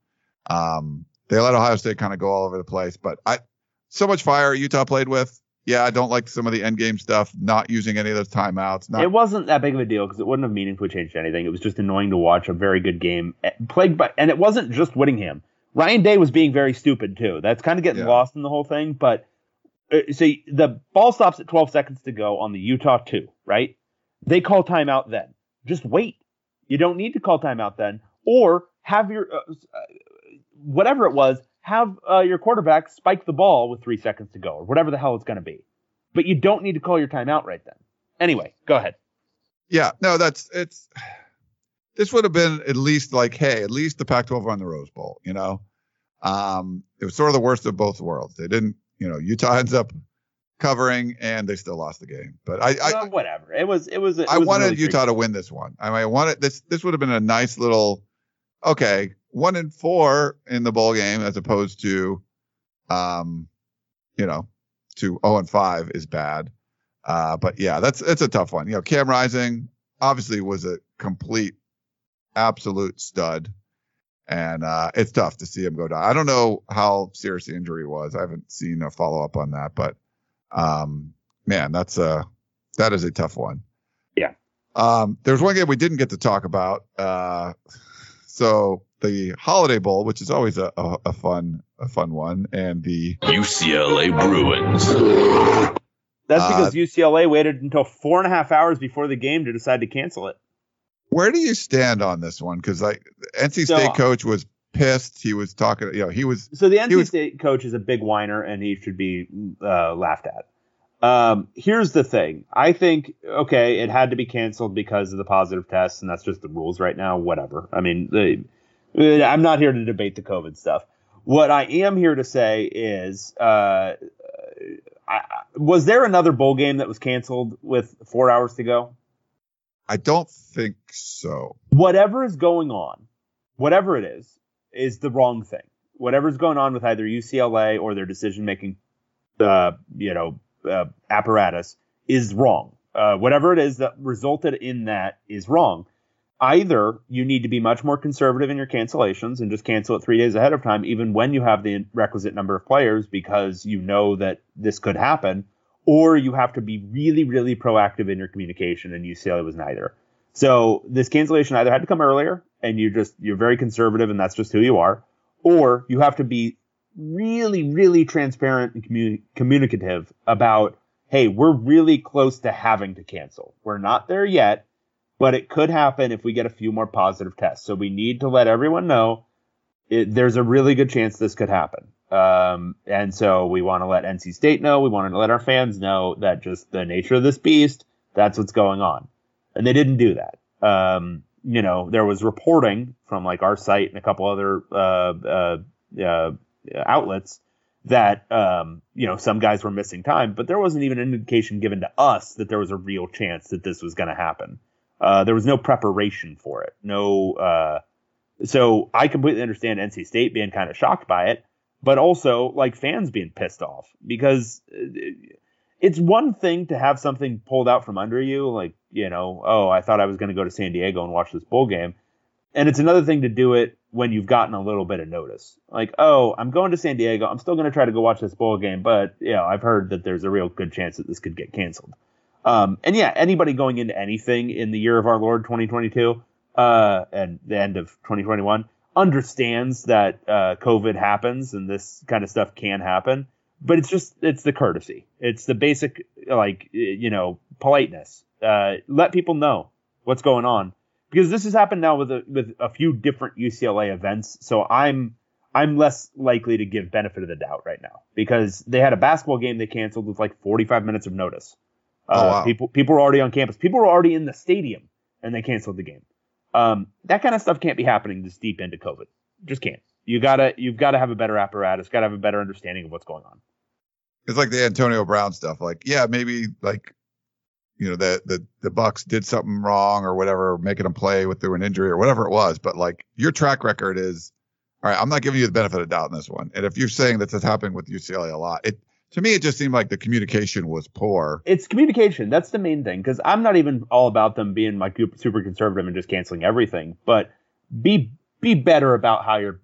um, they let Ohio State kind of go all over the place. But I, so much fire Utah played with. Yeah, I don't like some of the end game stuff, not using any of those timeouts. Not It wasn't that big of a deal because it wouldn't have meaningfully changed anything. It was just annoying to watch a very good game eh, plagued by, and it wasn't just Whittingham. Ryan Day was being very stupid too. That's kind of getting Yeah. lost in the whole thing. But uh, see, the ball stops at 12 seconds to go on the Utah two, right? They call timeout then. Just wait. You don't need to call timeout then, or have your uh, uh, whatever it was, have uh, your quarterback spike the ball with three seconds to go, or whatever the hell it's going to be. But you don't need to call your timeout right then. Anyway, go ahead. Yeah, no, that's it's. This would have been at least like, hey, at least the Pac-12 won the Rose Bowl. You know, um, it was sort of the worst of both worlds. They didn't, you know, Utah ends up covering and they still lost the game. But I, I, Uh, whatever. It was. It was. It I was wanted really Utah to win this one. I mean, I wanted this. This would have been a nice little, okay, one and four in the bowl game as opposed to, um, you know, to zero and five is bad. Uh, but yeah, that's it's a tough one. You know, Cam Rising obviously was a complete, absolute stud, and uh, it's tough to see him go down. I don't know how serious the injury was. I haven't seen a follow up on that, but um, man, that's a that is a tough one. Yeah. Um, there's one game we didn't get to talk about. Uh, so the Holiday Bowl, which is always a, a, a fun a fun one, and the UCLA Bruins. That's Uh, because UCLA waited until four and a half hours before the game to decide to cancel it. Where do you stand on this one? Because like NC So- State coach was pissed. He was talking. You know, he was So the NC was- State coach is a big whiner, and he should be uh, laughed at. Um, here's the thing: I think okay, it had to be canceled because of the positive tests, and that's just the rules right now. Whatever. I mean, the, uh, I'm not here to debate the COVID stuff. What I am here to say is, uh, I, was there another bowl game that was canceled with four hours to go? I don't think so. whatever is going on, whatever it is, is the wrong thing. Whatever's going on with either UCLA or their decision making, uh, you know, uh, apparatus is wrong. Uh, whatever it is that resulted in that is wrong. Either you need to be much more conservative in your cancellations and just cancel it three days ahead of time, even when you have the requisite number of players, because you know that this could happen, or you have to be really, really proactive in your communication, and UCLA oh, was neither. So this cancellation either had to come earlier, and you're just you're very conservative, and that's just who you are, or you have to be really, really transparent and commu- communicative about, hey, we're really close to having to cancel. We're not there yet, but it could happen if we get a few more positive tests. So we need to let everyone know it, there's a really good chance this could happen. Um, and so we want to let NC State know. We want to let our fans know that just the nature of this beast, that's what's going on. And they didn't do that. Um, you know, there was reporting from like our site and a couple other uh, uh, uh, outlets that um, you know some guys were missing time, but there wasn't even an indication given to us that there was a real chance that this was going to happen. Uh, there was no preparation for it. No, uh, so I completely understand NC State being kind of shocked by it, but also like fans being pissed off because uh, it's one thing to have something pulled out from under you, like you know, oh, I thought I was going to go to San Diego and watch this bowl game, and it's another thing to do it when you've gotten a little bit of notice. Like, oh, I'm going to San Diego. I'm still going to try to go watch this bowl game, but you know, I've heard that there's a real good chance that this could get canceled. Um, and yeah, anybody going into anything in the year of our Lord 2022 uh, and the end of 2021 understands that uh, COVID happens and this kind of stuff can happen. But it's just it's the courtesy. It's the basic like you know politeness. Uh, let people know what's going on because this has happened now with a, with a few different UCLA events. So I'm I'm less likely to give benefit of the doubt right now because they had a basketball game they canceled with like 45 minutes of notice. Uh, Oh, wow. People people were already on campus. People were already in the stadium and they canceled the game. Um, that kind of stuff can't be happening this deep into COVID. Just can't. You gotta you've got to have a better apparatus. Got to have a better understanding of what's going on. It's like the Antonio Brown stuff. Like, yeah, maybe like, you know, the the the Bucks did something wrong or whatever, making them play with through an injury or whatever it was. But like, your track record is, all right. I'm not giving you the benefit of doubt in this one. And if you're saying that this happened with UCLA a lot, it to me it just seemed like the communication was poor. It's communication. That's the main thing. Because I'm not even all about them being like super conservative and just canceling everything. But be be better about how you're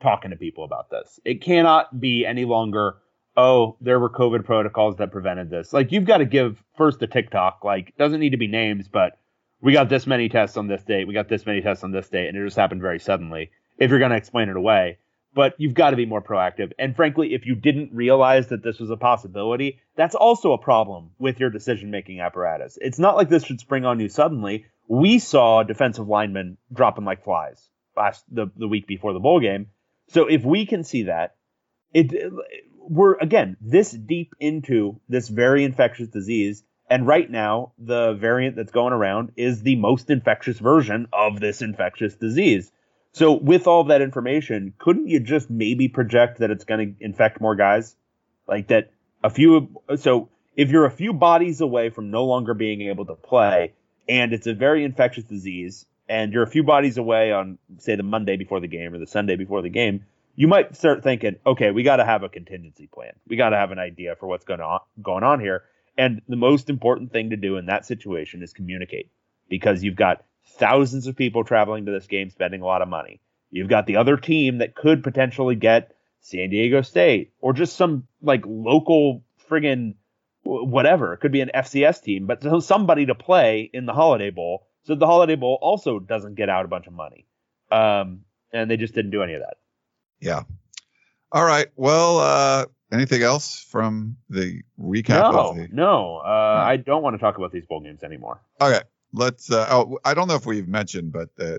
talking to people about this. It cannot be any longer. Oh, there were COVID protocols that prevented this. Like you've got to give first a TikTok. Like doesn't need to be names, but we got this many tests on this date. We got this many tests on this date, and it just happened very suddenly. If you're going to explain it away, but you've got to be more proactive. And frankly, if you didn't realize that this was a possibility, that's also a problem with your decision making apparatus. It's not like this should spring on you suddenly. We saw defensive linemen dropping like flies last the, the week before the bowl game. So if we can see that, it we're again this deep into this very infectious disease. And right now, the variant that's going around is the most infectious version of this infectious disease. So with all that information, couldn't you just maybe project that it's going to infect more guys? Like that a few so if you're a few bodies away from no longer being able to play and it's a very infectious disease and you're a few bodies away on say the Monday before the game or the Sunday before the game, you might start thinking, okay, we got to have a contingency plan. We got to have an idea for what's going on going on here. And the most important thing to do in that situation is communicate because you've got thousands of people traveling to this game spending a lot of money. You've got the other team that could potentially get San Diego State or just some like local friggin' whatever. It could be an FCS team, but somebody to play in the Holiday Bowl. So the Holiday Bowl also doesn't get out a bunch of money. Um, and they just didn't do any of that. Yeah. All right. Well, uh, anything else from the recap no, the? no, uh, I don't want to talk about these bowl games anymore. Okay. Let's. Uh, oh, I don't know if we've mentioned, but uh,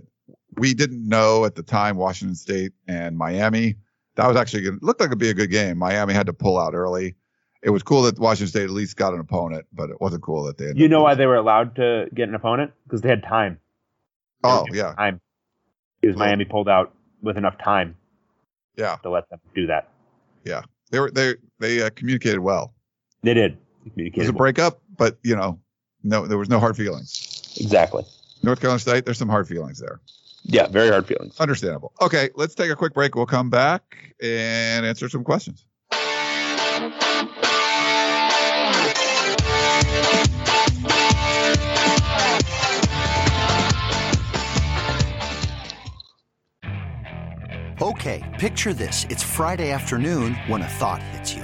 we didn't know at the time Washington State and Miami. That was actually gonna, looked like it'd be a good game. Miami had to pull out early. It was cool that Washington State at least got an opponent, but it wasn't cool that they. You know why they were allowed to get an opponent? Because they had time. They Oh yeah, time. Because Well- Miami pulled out with enough time yeah. to let them do that. Yeah, they were they they uh, communicated well. They did. They It was a well. breakup, but you know, no, there was no hard feelings. Exactly. North Carolina State, there's some hard feelings there. Yeah, very hard feelings. Understandable. Okay, let's take a quick break. We'll come back and answer some questions. Okay, picture this. It's Friday afternoon when a thought hits you.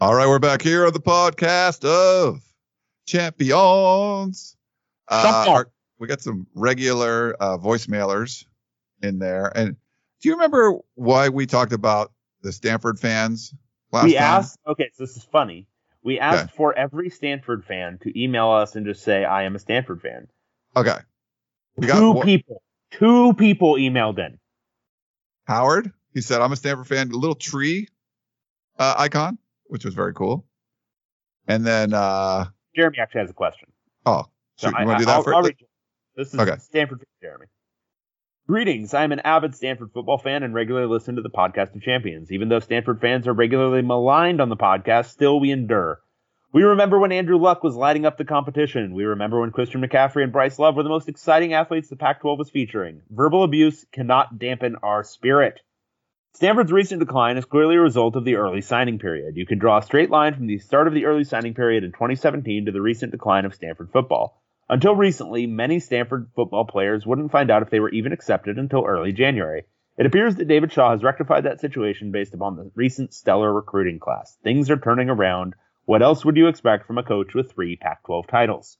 All right, we're back here on the podcast of Champions. Uh, our- we got some regular uh, voicemailers in there. And do you remember why we talked about the Stanford fans last time? we time? asked. Okay, so this is funny. We asked for every Stanford fan to email us and just say, "I am a Stanford fan." Okay. We got Two one- people. Two people emailed in. Howard. He said, I'm a Stanford fan. A little tree uh, icon, which was very cool. And then, uh, Jeremy actually has a question. oh, So shoot, I, you want to do that first? I'll read you. This is Okay. Stanford Jeremy. Greetings. I'm an avid Stanford football fan and regularly listen to the podcast of champions. Even though Stanford fans are regularly maligned on the podcast, still we endure. We remember when Andrew Luck was lighting up the competition. We remember when Christian McCaffrey and Bryce Love were the most exciting athletes the Pac 12 was featuring. Verbal abuse cannot dampen our spirit. Stanford's recent decline is clearly a result of the early signing period. You can draw a straight line from the start of the early signing period in 2017 to the recent decline of Stanford football. Until recently, many Stanford football players wouldn't find out if they were even accepted until early January. It appears that David Shaw has rectified that situation based upon the recent stellar recruiting class. Things are turning around. What else would you expect from a coach with three Pac 12 titles?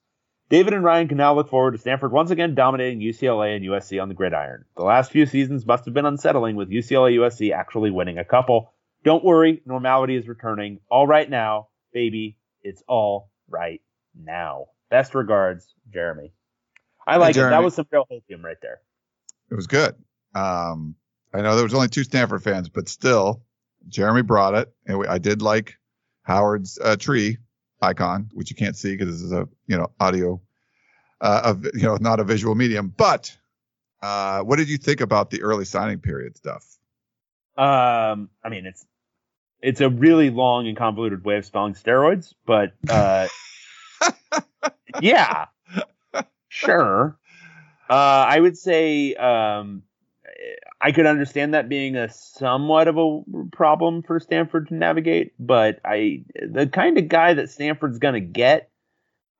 David and Ryan can now look forward to Stanford once again dominating UCLA and USC on the gridiron. The last few seasons must have been unsettling with UCLA USC actually winning a couple. Don't worry, normality is returning. All right now, baby. It's all right now. Best regards, Jeremy. I like it. Jeremy. That was some real hopium right there. It was good. Um, I know there was only two Stanford fans, but still, Jeremy brought it, and we, I did like Howard's uh, tree icon, which you can't see because this is a you know audio, uh, of you know not a visual medium. But uh, what did you think about the early signing period stuff? Um, I mean, it's it's a really long and convoluted way of spelling steroids, but uh, *laughs* yeah, sure. Uh, I would say um, I could understand that being a somewhat of a problem for Stanford to navigate, but I the kind of guy that Stanford's gonna get,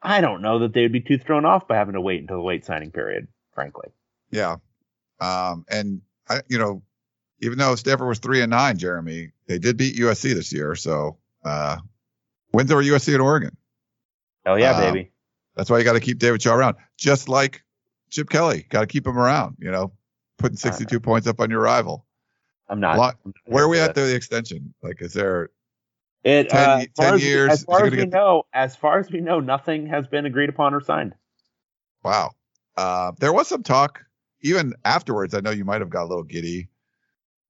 I don't know that they would be too thrown off by having to wait until the late signing period. Frankly, Yeah, um, and I, you know, even though Stanford was three and nine, Jeremy, they did beat USC this year. So uh, wins over USC and Oregon. Oh yeah, Um, baby. That's why you got to keep David Shaw around, just like Chip Kelly. Got to keep him around. You know, putting 62 points up on your rival. I'm not. Lo- I'm not Where are we at through the extension? Like, is there? It 10 uh, 10 as, years, as far as we know, as far as we know, nothing has been agreed upon or signed. Wow. Uh, there was some talk even afterwards. I know you might have got a little giddy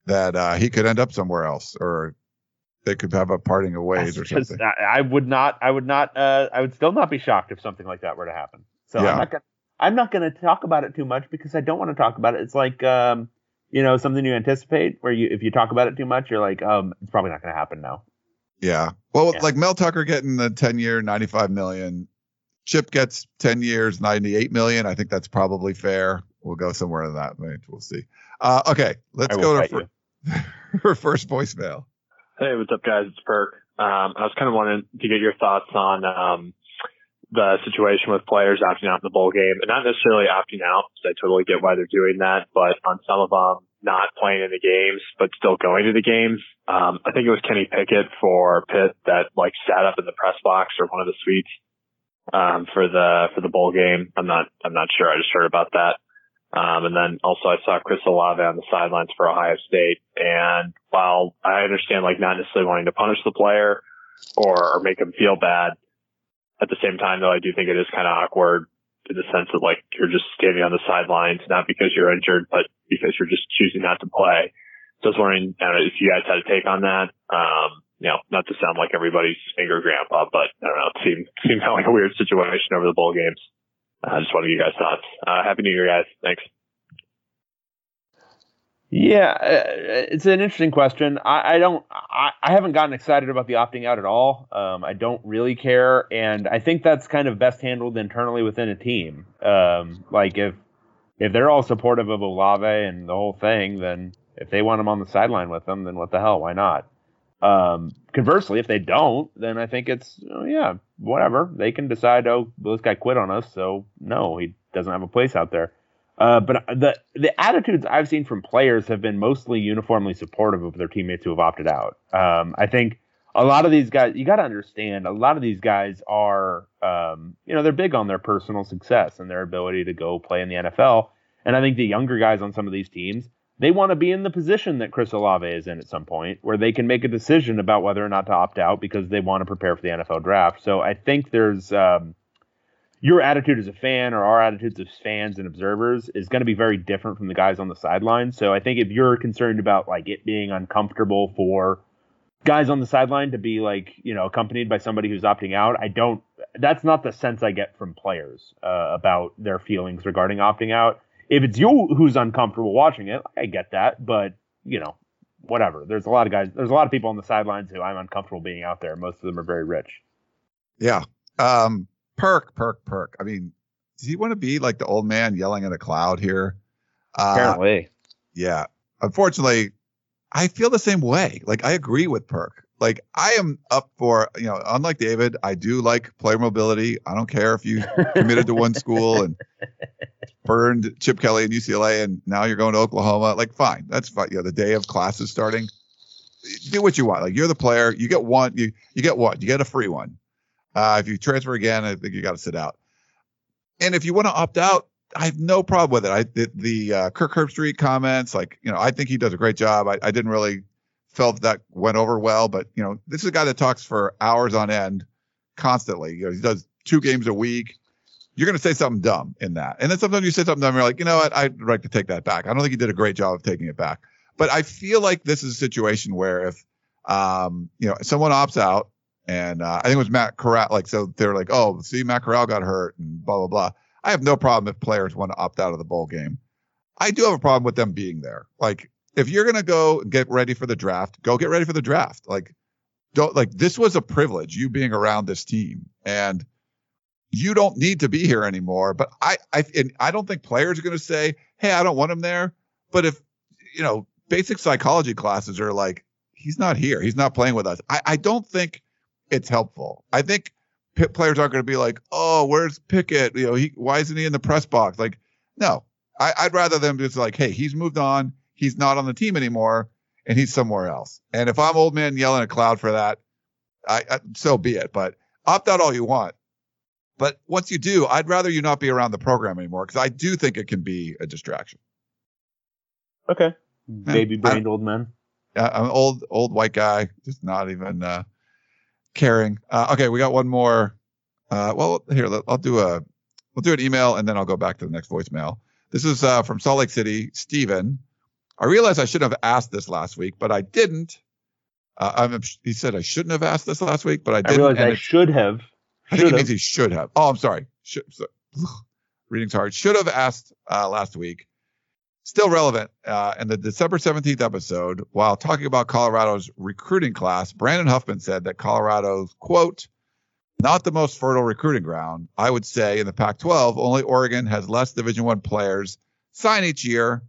that uh, he could end up somewhere else, or they could have a parting of ways or That's just- something. I, I would not. I would not. Uh, I would still not be shocked if something like that were to happen. So Yeah. I'm not gonna. I'm not gonna talk about it too much because I don't want to talk about it. It's like, um, you know, something you anticipate where you, if you talk about it too much, you're like, um, it's probably not gonna happen now. Yeah. Well, Yeah. like Mel Tucker getting the 10 year, 95 million. Chip gets 10 years, 98 million. I think that's probably fair. We'll go somewhere in that range. We'll see. Uh, okay. Let's go to fight fir- *laughs* her first voicemail. Hey, what's up, guys? It's Perk. Um, I was kind of wanting to get your thoughts on um, the situation with players opting out in the bowl game, and not necessarily opting out, because I totally get why they're doing that, but on some of them not playing in the games, but still going to the games. Um, I think it was Kenny Pickett for Pitt that like sat up in the press box or one of the suites um, for the for the bowl game. I'm not I'm not sure. I just heard about that. Um, and then also I saw Chris Olave on the sidelines for Ohio State. And while I understand like not necessarily wanting to punish the player or, or make him feel bad, at the same time though, I do think it is kind of awkward in the sense that like you're just standing on the sidelines, not because you're injured, but because you're just choosing not to play. So I was wondering if you guys had a take on that. Um, you know, not to sound like everybody's finger grandpa, but I don't know, it seemed, *laughs* seemed kind of like a weird situation over the bowl games. I just wanted to get you guys thoughts. Uh, happy New Year, guys. Thanks. Yeah, uh, it's an interesting question. I, I don't. I, I haven't gotten excited about the opting out at all. Um, I don't really care, and I think that's kind of best handled internally within a team. Um, like if if they're all supportive of Olave and the whole thing, then if they want him on the sideline with them, then what the hell? Why not? Um, conversely, if they don't, then I think it's oh, yeah, whatever. They can decide. Oh, this guy quit on us, so no, he doesn't have a place out there. Uh, but the the attitudes I've seen from players have been mostly uniformly supportive of their teammates who have opted out. Um, I think a lot of these guys, you got to understand, a lot of these guys are, um, you know, they're big on their personal success and their ability to go play in the NFL. And I think the younger guys on some of these teams, they want to be in the position that Chris Olave is in at some point, where they can make a decision about whether or not to opt out because they want to prepare for the NFL draft. So I think there's. Um, your attitude as a fan or our attitudes as fans and observers is going to be very different from the guys on the sideline. So I think if you're concerned about like it being uncomfortable for guys on the sideline to be like, you know, accompanied by somebody who's opting out, I don't that's not the sense I get from players uh, about their feelings regarding opting out. If it's you who's uncomfortable watching it, I get that, but you know, whatever. There's a lot of guys, there's a lot of people on the sidelines who I'm uncomfortable being out there. Most of them are very rich. Yeah. Um, perk, perk, perk. I mean, does he want to be like the old man yelling at a cloud here? Uh, Apparently. yeah. Unfortunately, I feel the same way. Like I agree with Perk. Like I am up for, you know, unlike David, I do like player mobility. I don't care if you committed to one school and *laughs* burned Chip Kelly and UCLA and now you're going to Oklahoma. Like fine. That's fine. You know, the day of classes starting. Do what you want. Like you're the player. You get one, you you get one. You get a free one. Uh, if you transfer again, I think you got to sit out. And if you want to opt out, I have no problem with it. I the, the uh, Kirk Herbstreit comments, like you know, I think he does a great job. I, I didn't really felt that went over well, but you know, this is a guy that talks for hours on end, constantly. You know, he does two games a week. You're going to say something dumb in that, and then sometimes you say something dumb. And you're like, you know what? I'd like to take that back. I don't think he did a great job of taking it back, but I feel like this is a situation where if um, you know someone opts out, and uh, I think it was Matt Corral, like so they're like, oh, see, Matt Corral got hurt, and blah blah blah. I have no problem if players want to opt out of the bowl game. I do have a problem with them being there. Like, if you're gonna go get ready for the draft, go get ready for the draft. Like, don't like this was a privilege, you being around this team, and you don't need to be here anymore. But I, I, I don't think players are gonna say, hey, I don't want him there. But if you know, basic psychology classes are like, he's not here, he's not playing with us. I, I don't think it's helpful. I think Pitt players aren't going to be like, oh, where's Pickett? You know, he why isn't he in the press box? Like, no, I, I'd rather them just like, hey, he's moved on, he's not on the team anymore, and he's somewhere else. And if I'm old man yelling at cloud for that, I, I so be it. But opt out all you want. But once you do, I'd rather you not be around the program anymore because I do think it can be a distraction. Okay. Baby brained old man. Uh, I'm an old old white guy, just not even uh, caring. Uh, okay, we got one more. Uh, well, here I'll do a we'll do an email and then I'll go back to the next voicemail. This is uh, from Salt Lake City, Steven. I realize I shouldn't have asked this last week, but I didn't. Uh, I'm, he said I shouldn't have asked this last week, but I I didn't. realize and I should have. I think should it have. means he should have. Oh, I'm sorry. Should, so, reading's hard. Should have asked uh, last week. Still relevant. Uh, in the December 17th episode, while talking about Colorado's recruiting class, Brandon Huffman said that Colorado's, quote, not the most fertile recruiting ground. I would say in the Pac-12, only Oregon has less Division One players sign each year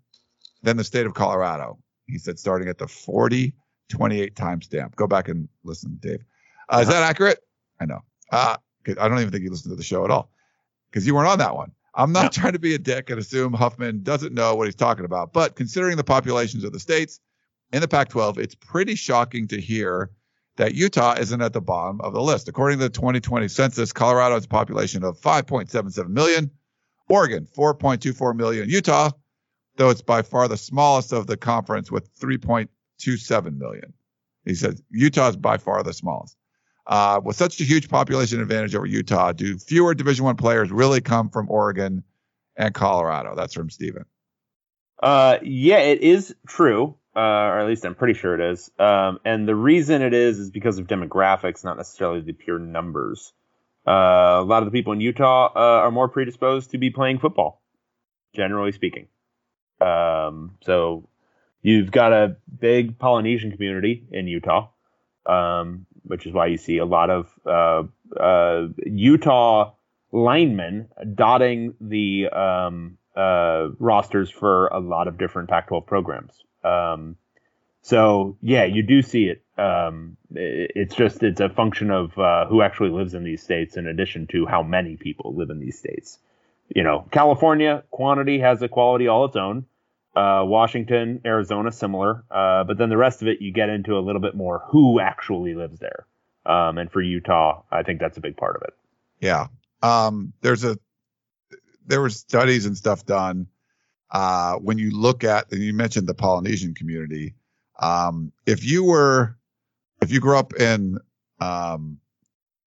than the state of Colorado. He said starting at the 40 28 timestamp. Go back and listen, Dave. Uh, is that accurate? I know. Uh, I don't even think you listened to the show at all because you weren't on that one. I'm not trying to be a dick and assume Huffman doesn't know what he's talking about, but considering the populations of the states in the Pac 12, it's pretty shocking to hear that Utah isn't at the bottom of the list. According to the 2020 census, Colorado has a population of 5.77 million, Oregon 4.24 million, Utah, though it's by far the smallest of the conference with 3.27 million. He says Utah is by far the smallest. Uh, with such a huge population advantage over Utah, do fewer Division One players really come from Oregon and Colorado? That's from Steven. Uh, yeah, it is true, uh, or at least I'm pretty sure it is. Um, and the reason it is is because of demographics, not necessarily the pure numbers. Uh, a lot of the people in Utah uh, are more predisposed to be playing football, generally speaking. Um, so you've got a big Polynesian community in Utah, um, which is why you see a lot of uh, uh, Utah linemen dotting the um, uh, rosters for a lot of different Pac-12 programs. Um, so yeah, you do see it. Um, it's just it's a function of uh, who actually lives in these states, in addition to how many people live in these states. You know, California quantity has a quality all its own. Uh, Washington, Arizona, similar, uh, but then the rest of it, you get into a little bit more who actually lives there. Um, and for Utah, I think that's a big part of it. Yeah. Um, there's a there were studies and stuff done. Uh, when you look at and you mentioned the Polynesian community, um, if you were if you grew up in um,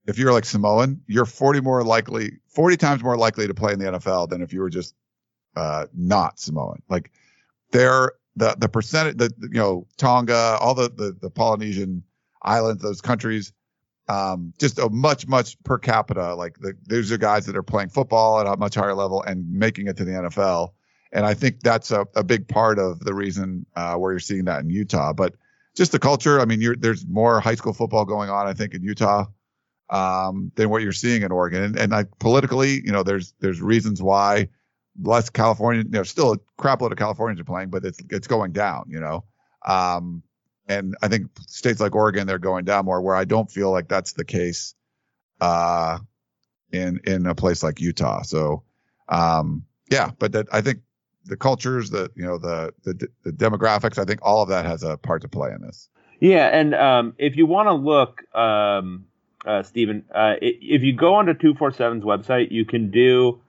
if you're like Samoan, you're 40 more likely 40 times more likely to play in the NFL than if you were just uh, not Samoan. Like they're the the percentage the you know Tonga, all the the, the Polynesian islands, those countries, um, just a much much per capita. Like the, these are guys that are playing football at a much higher level and making it to the NFL. And I think that's a, a big part of the reason uh, where you're seeing that in Utah. But just the culture. I mean, there's more high school football going on, I think, in Utah um, than what you're seeing in Oregon. And, and like politically, you know, there's there's reasons why less California, you know, still a crap load of Californians are playing, but it's it's going down, you know. Um, and I think states like Oregon, they're going down more. Where I don't feel like that's the case uh, in in a place like Utah. So, um, yeah, but that I think the cultures, the you know the the the demographics, I think all of that has a part to play in this. Yeah, and um, if you want to look, um, uh, Stephen, uh, if you go onto 247's website, you can do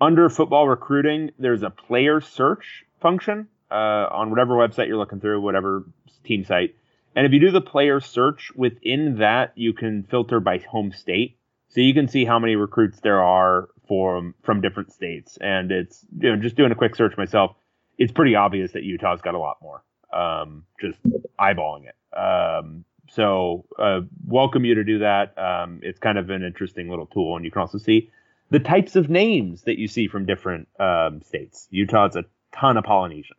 under football recruiting, there's a player search function uh, on whatever website you're looking through, whatever team site. And if you do the player search within that, you can filter by home state. So you can see how many recruits there are from from different states. And it's you know just doing a quick search myself, it's pretty obvious that Utah's got a lot more. Um, just eyeballing it. Um, so uh, welcome you to do that. Um, it's kind of an interesting little tool, and you can also see the types of names that you see from different um, states. Utah's a ton of Polynesian,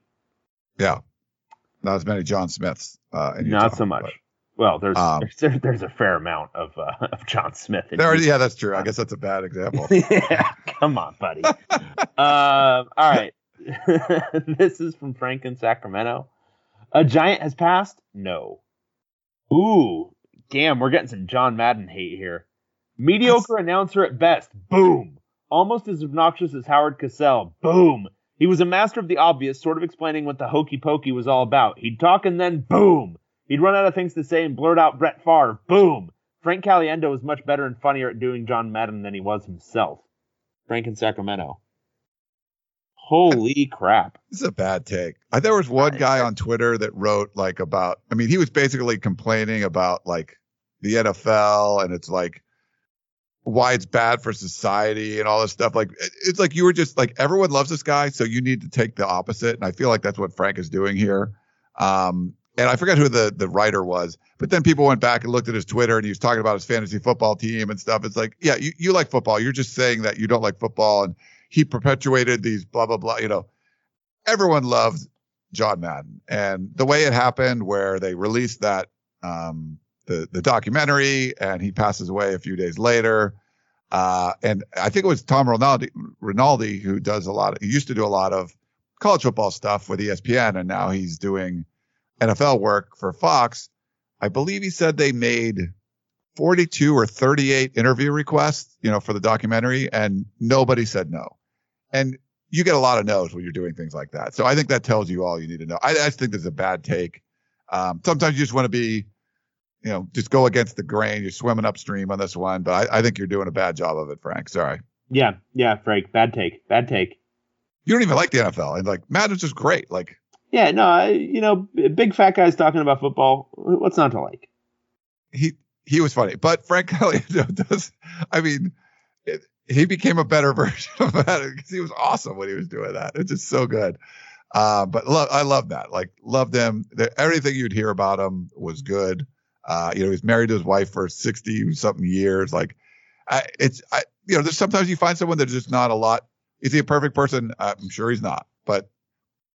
Yeah, not as many John Smiths. Uh, in not so much. but- Well, there's, Um, *laughs* there's there's a fair amount of uh, *laughs* of John Smith. In There, Utah. yeah, that's true. I guess that's a bad example. *laughs* yeah, come on, buddy. um, all right. this is from Frank in Sacramento. A giant has passed? No. Ooh, damn, we're getting some John Madden hate here. Mediocre announcer at best. Boom. Almost as obnoxious as Howard Cosell. Boom. He was a master of the obvious, sort of explaining what the hokey pokey was all about. He'd talk and then boom. He'd run out of things to say and blurt out Brett Favre. Boom. Frank Caliendo was much better and funnier at doing John Madden than he was himself. Frank in Sacramento. Holy crap. This is a bad take. I, there was one guy on Twitter that wrote like about. I mean, he was basically complaining about like the NFL and it's like why it's bad for society and all this stuff. Like it's like you were just like everyone loves this guy, so you need to take the opposite. And I feel like that's what Frank is doing here. Um, and I forget who the the writer was, but then people went back and looked at his Twitter and he was talking about his fantasy football team and stuff. It's like, yeah, you, you like football. You're just saying that you don't like football. And he perpetuated these blah blah blah. You know, everyone loves John Madden, and the way it happened, where they released that um, the the documentary, and he passes away a few days later. Uh, and I think it was Tom Rinaldi, Rinaldi who does a lot. Of, he used to do a lot of college football stuff with ESPN, and now he's doing NFL work for Fox. I believe he said they made 42 or 38 interview requests, you know, for the documentary, and nobody said no. And you get a lot of no's when you're doing things like that. So I think that tells you all you need to know. I, I just think this is a bad take. Um, sometimes you just want to be, you know, just go against the grain. You're swimming upstream on this one, but I, I think you're doing a bad job of it, Frank. Sorry. Yeah, yeah, Frank. Bad take. Bad take. You don't even like the NFL, and like Madden's just great. Like, Yeah, no, I, you know, big fat guys talking about football. What's not to like? he he was funny, but Frank *laughs* Kelly does. I mean, it, he became a better *laughs* version of that because he was awesome when he was doing that. It's just so good. Uh, but lo- I love that. Like, loved him. The, everything you'd hear about him was good. Uh, you know, he's married to his wife for sixty something years. Like, I, it's I, you know, there's sometimes you find someone that's just not a lot. Is he a perfect person? I'm sure he's not. But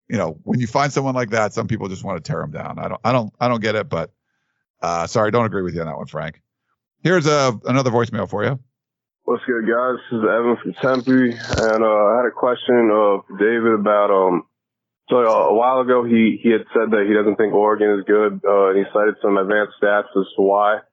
you know, when you find someone like that, some people just want to tear him down. I don't, I don't, I don't get it. But uh, sorry, don't agree with you on that one, Frank. Here's a another voicemail for you. What's good, guys? This is Evan from Tempe, and uh, I had a question of David about um. So uh, a while ago, he he had said that he doesn't think Oregon is good, uh, and he cited some advanced stats as to why.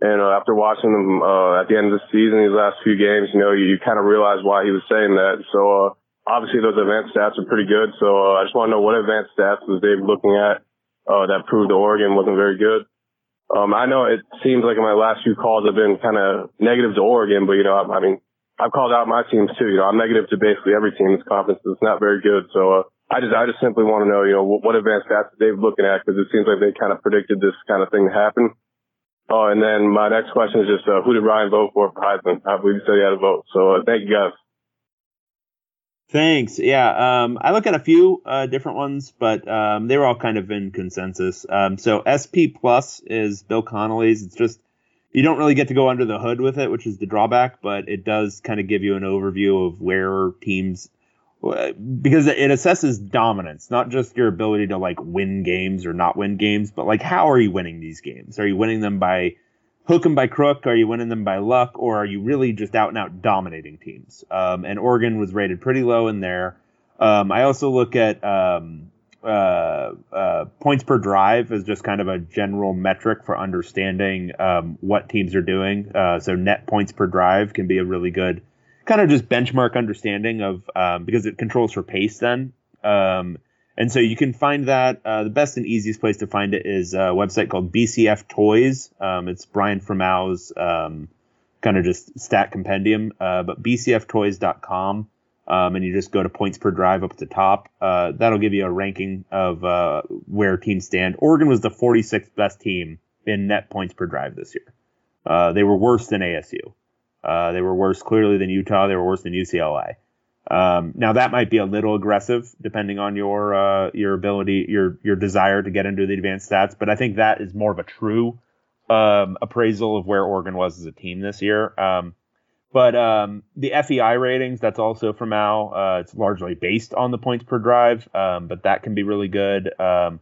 And uh, after watching them uh, at the end of the season, these last few games, you know, you, you kind of realize why he was saying that. So uh, obviously, those advanced stats are pretty good. So uh, I just want to know what advanced stats was Dave looking at uh, that proved Oregon wasn't very good. Um, I know it seems like in my last few calls have been kind of negative to Oregon, but you know, I, I mean, I've called out my teams too. You know, I'm negative to basically every team in this conference. It's not very good. So, uh, I just, I just simply want to know, you know, what, what advanced stats Dave looking at because it seems like they kind of predicted this kind of thing to happen. Oh, and then my next question is just, uh, who did Ryan vote for for Heisman? I believe he said he had a vote. So, uh, thank you guys. Thanks. Yeah, um, I look at a few uh, different ones, but um, they were all kind of in consensus. Um, so SP Plus is Bill Connolly's. It's just you don't really get to go under the hood with it, which is the drawback, but it does kind of give you an overview of where teams because it assesses dominance, not just your ability to like win games or not win games, but like how are you winning these games? Are you winning them by hook 'em by crook? Are you winning them by luck, or are you really just out and out dominating teams? Um, and Oregon was rated pretty low in there. Um, I also look at um, uh, uh, points per drive as just kind of a general metric for understanding um, what teams are doing. Uh, so net points per drive can be a really good kind of just benchmark understanding of um, because it controls for pace then. Um, and so you can find that uh, the best and easiest place to find it is a website called BCF Toys. Um, it's Brian Fremeau's um, kind of just stat compendium, uh, but bcftoys.com. Um, and you just go to points per drive up at the top. Uh, that'll give you a ranking of uh, where teams stand. Oregon was the 46th best team in net points per drive this year. Uh, they were worse than ASU. Uh, they were worse clearly than Utah. They were worse than UCLA. Um, now that might be a little aggressive, depending on your uh, your ability, your your desire to get into the advanced stats. But I think that is more of a true um, appraisal of where Oregon was as a team this year. Um, but um, the FEI ratings, that's also from Al. Uh, it's largely based on the points per drive, um, but that can be really good. Um,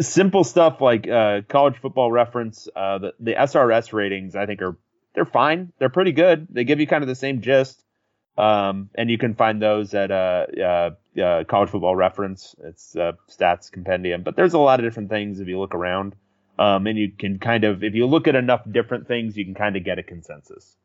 simple stuff like uh, college football reference, uh, the, the SRS ratings, I think are they're fine. They're pretty good. They give you kind of the same gist. Um, and you can find those at uh, uh, uh, College Football Reference. It's uh, stats compendium, but there's a lot of different things if you look around. Um, and you can kind of, if you look at enough different things, you can kind of get a consensus.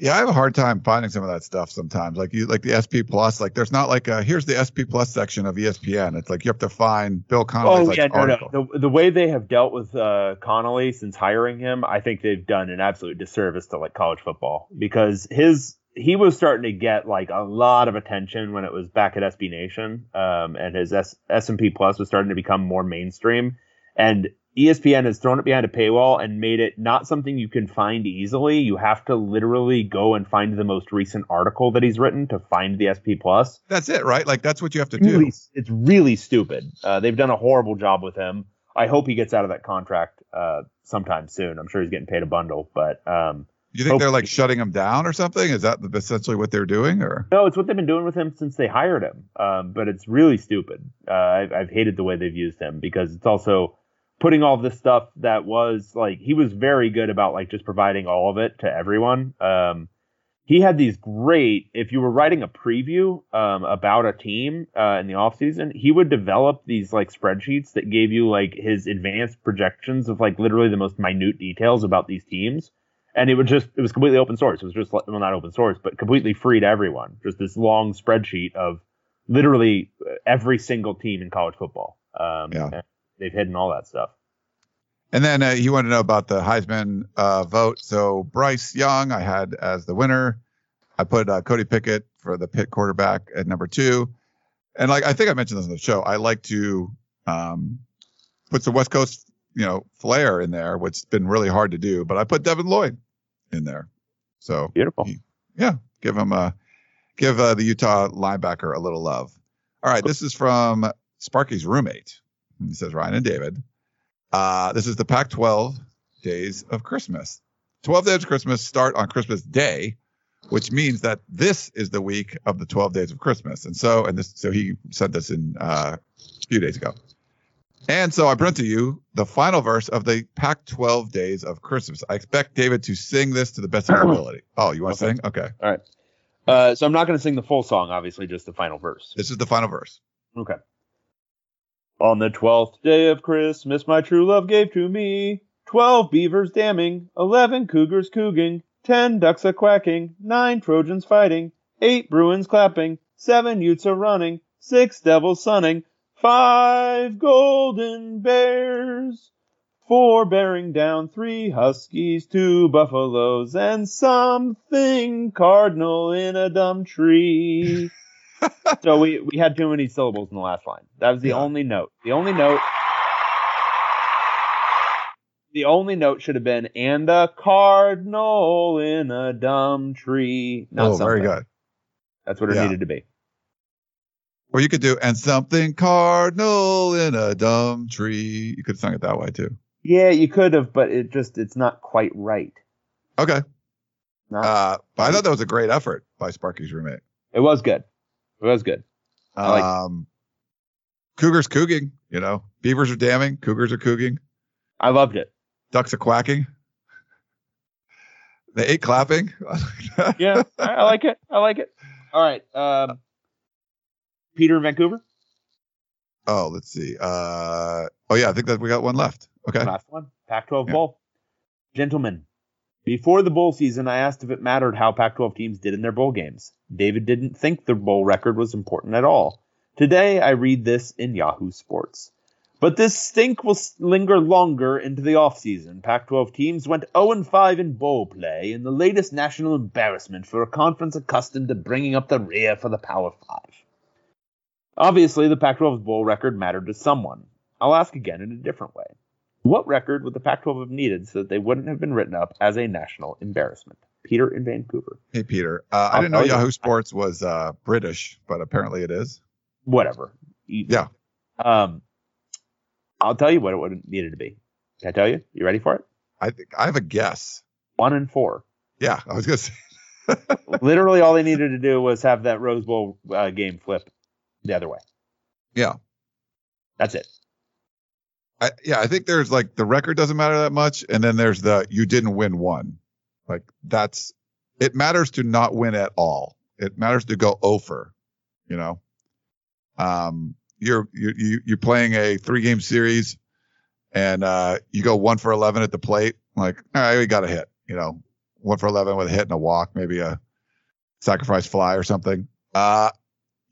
Yeah, I have a hard time finding some of that stuff sometimes. Like you, like the SP Plus. Like there's not like a here's the SP Plus section of ESPN. It's like you have to find Bill Connolly's Oh like, yeah, no, article. no. The, the way they have dealt with uh, Connolly since hiring him, I think they've done an absolute disservice to like college football because his he was starting to get like a lot of attention when it was back at SB Nation, um, and his S and P Plus was starting to become more mainstream. And ESPN has thrown it behind a paywall and made it not something you can find easily. You have to literally go and find the most recent article that he's written to find the SP Plus. That's it, right? Like that's what you have to do. Really, it's really stupid. Uh, they've done a horrible job with him. I hope he gets out of that contract uh, sometime soon. I'm sure he's getting paid a bundle, but um, you think they're like shutting him down or something? Is that essentially what they're doing? Or No, it's what they've been doing with him since they hired him. Um, but it's really stupid. Uh, I've, I've hated the way they've used him because it's also putting all this stuff that was like he was very good about like just providing all of it to everyone. Um, he had these great. If you were writing a preview um, about a team uh, in the offseason, he would develop these like spreadsheets that gave you like his advanced projections of like literally the most minute details about these teams and it would just it was completely open source. It was just well not open source, but completely free to everyone. Just this long spreadsheet of literally every single team in college football. Um, Yeah. They've hidden all that stuff. and then uh, he wanted to know about the Heisman uh, vote. So Bryce Young, I had as the winner. I put uh, Cody Pickett for the Pitt quarterback at number two. And like I think I mentioned this on the show, I like to um, put some West Coast, you know, flair in there, which has been really hard to do. But I put Devin Lloyd in there. So Beautiful. He- yeah, give him a give uh, the Utah linebacker a little love. All right, this is from Sparky's roommate. He says Ryan and David. Uh, this is the Pac-12 days of Christmas. 12 days of Christmas start on Christmas Day, which means that this is the week of the 12 days of Christmas. And so, and this, so he sent this in uh, a few days ago. And so I bring to you the final verse of the Pac 12 days of Christmas. I expect David to sing this to the best of his *clears throat* ability. Oh, you want to Okay. sing? Okay. All right. Uh, so I'm not going to sing the full song, obviously, just the final verse. This is the final verse. Okay. On the twelfth day of Christmas, my true love gave to me twelve beavers damming, eleven cougars couging, ten ducks a quacking, nine Trojans fighting, eight Bruins clapping, seven Utes a running, six devils sunning, five golden bears, four bearing down, three huskies, two buffaloes, and something cardinal in a dumb tree. So we, we had too many syllables in the last line. That was the Yeah. only note. The only note. The only note should have been and a cardinal in a dumb tree. Not oh, very good. That's what it Yeah. needed to be. Or you could do and something cardinal in a dumb tree. You could have sung it that way too. Yeah, you could have, but it just it's not quite right. Okay. Not, Uh, but I thought that was a great effort by Sparky's roommate. it was good. It was good. I. Um, Cougars couging, you know, beavers are damming, cougars are couging, I loved it. ducks are quacking. They ate clapping. *laughs* Yeah, I, like it. I like it. All right. Um, Peter in Vancouver. oh, let's see. Uh, oh yeah, I think that we got one left. Okay. Last one. Pac 12 Yeah. Bowl. Gentlemen, before the bowl season, I asked if it mattered how Pac 12 teams did in their bowl games. David didn't think the bowl record was important at all. Today, I read this in Yahoo Sports. But this stink will linger longer into the offseason. Pac 12 teams went 0 5 in bowl play in the latest national embarrassment for a conference accustomed to bringing up the rear for the Power 5. Obviously, the Pac 12's bowl record mattered to someone. I'll ask again in a different way. What record would the Pac 12 have needed so that they wouldn't have been written up as a national embarrassment? Peter in Vancouver. Hey Peter, uh, I didn't know. Yahoo Sports was uh, British, but apparently it is. Whatever. Yeah. Um, I'll tell you what it would have needed to be. Can I tell you? You ready for it? I think I have a guess. One and four. Yeah, I was gonna say. *laughs* Literally, all they needed to do was have that Rose Bowl uh, game flip the other way. Yeah. That's it. I, yeah, I think there's like the record doesn't matter that much, and then there's the you didn't win one. Like that's it matters to not win at all. It matters to go over. You know, um, you're you you you're playing a three game series, and uh, you go one for eleven at the plate. Like, all right, we got a hit. You know, one for eleven with a hit and a walk, maybe a sacrifice fly or something. Uh,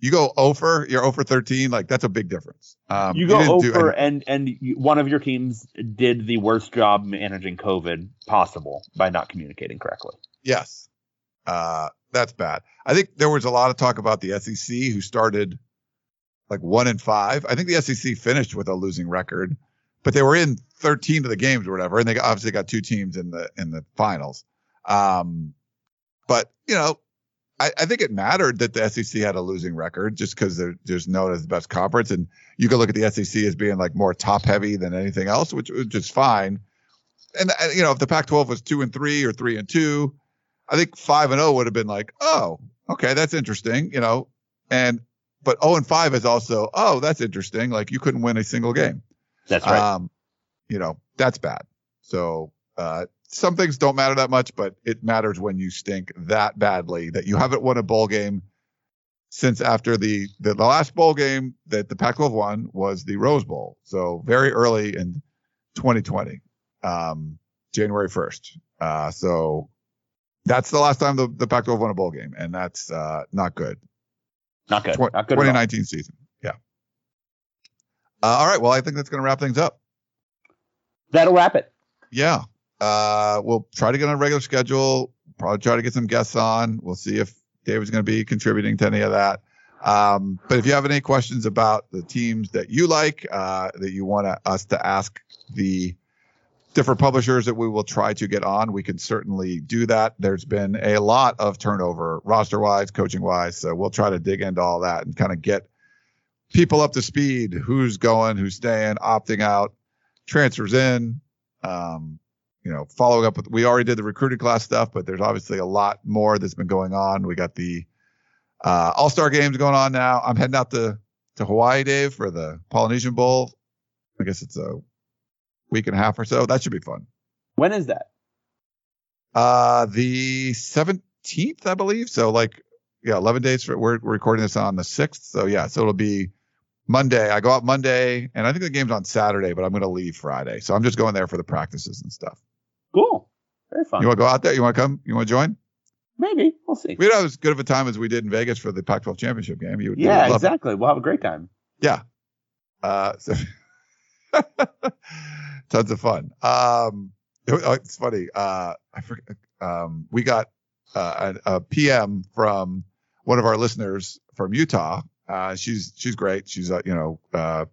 you go over, you're over 13. Like that's a big difference. Um, you go over, and and one of your teams did the worst job managing COVID possible by not communicating correctly. Yes. Uh, that's bad. I think there was a lot of talk about the SEC who started like one and five. I think the SEC finished with a losing record, but they were in 13 of the games or whatever, and they obviously got two teams in the in the finals. Um, but you know, I, I think it mattered that the SEC had a losing record just because they're just known as the best conference, and you could look at the SEC as being like more top heavy than anything else, which which is fine. And uh, you know, if the Pac-12 was two and three or three and two, I think five and zero would have been like, oh, okay, that's interesting, you know. And but zero and five is also, oh, that's interesting. Like you couldn't win a single game. That's right. Um, you know, that's bad. So uh, some things don't matter that much, but it matters when you stink that badly that you haven't won a bowl game since after the the, the last bowl game that the Pac-12 won was the Rose Bowl. So very early in 2020, um, January 1st. Uh, so that's the last time the, the Pac-12 won a bowl game, and that's uh, not good. Not good. Tw- Not good. 2019 season. Yeah. Uh, all right. Well, I think that's going to wrap things up. That'll wrap it. Yeah. Uh, we'll try to get on a regular schedule. Probably try to get some guests on. We'll see if David's going to be contributing to any of that. Um, but if you have any questions about the teams that you like, uh, that you want us to ask the different publishers that we will try to get on, we can certainly do that. There's been a lot of turnover, roster wise, coaching wise. So we'll try to dig into all that and kind of get people up to speed. Who's going, who's staying, opting out, transfers in. Um, you know, following up with, we already did the recruiting class stuff, but there's obviously a lot more that's been going on. We got the uh, All Star games going on now. I'm heading out to to Hawaii, Dave, for the Polynesian Bowl. I guess it's a week and a half or so. That should be fun. When is that? Uh, the 17th, I believe. So like, yeah, 11 days. For, we're, we're recording this on the 6th. So yeah, so it'll be Monday. I go out Monday, and I think the game's on Saturday, but I'm going to leave Friday. So I'm just going there for the practices and stuff. Cool. Very fun. You want to go out there? You want to come? You want to join? Maybe. We'll see. We'd have as good of a time as we did in Vegas for the Pac-12 championship game. You, you yeah, would love it. exactly. We'll have a great time. Yeah. Uh, so *laughs* tons of fun. Um, it- oh, it's funny. Uh, I forget. Um, we got uh, a, a PM from one of our listeners from Utah. Uh, she's she's great. She's uh, you know uh,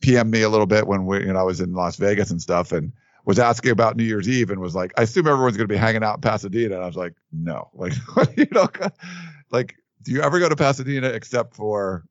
PM me a little bit when we you know I was in Las Vegas and stuff and was asking about New Year's Eve and was like, I assume everyone's going to be hanging out in Pasadena. And I was like, no, *laughs* like you know, like do you ever go to Pasadena except for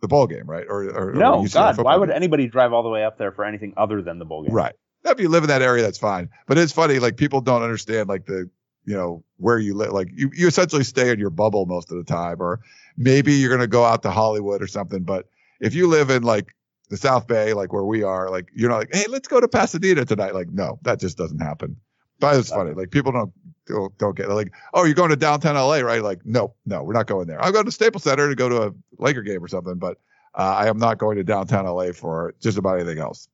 the ball game, right? Or, or or No, UCLA God, why would game? anybody drive all the way up there for anything other than the bowl game? Right. If you live in that area, that's fine. But it's funny, like people don't understand like the, you know, where you live. Like you, you essentially stay in your bubble most of the time, or maybe you're gonna go out to Hollywood or something. But if you live in like the South Bay, like where we are, like you're not like, hey, let's go to Pasadena tonight. Like, no, that just doesn't happen. But it's funny. Like people don't don't, don't get like, oh, you're going to downtown LA, right? Like, no, no, we're not going there. I'm going to Staples Center to go to a Laker game or something, but uh, I am not going to downtown LA for just about anything else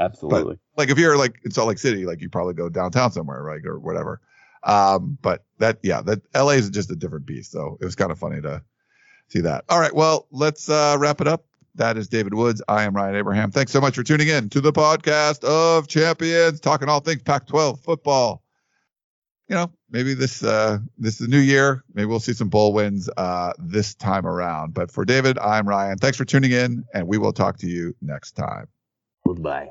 Absolutely. like if you're like in Salt Lake City, like you probably go downtown somewhere, right, or whatever. Um, but that, yeah, that LA is just a different beast. So it was kind of funny to see that. All right, well, let's uh, wrap it up. That is David Woods. I am Ryan Abraham. Thanks so much for tuning in to the podcast of champions, talking all things Pac-12 football. You know, maybe this uh, this is new year. Maybe we'll see some bowl wins uh, this time around. But for David, I'm Ryan. Thanks for tuning in, and we will talk to you next time. Goodbye.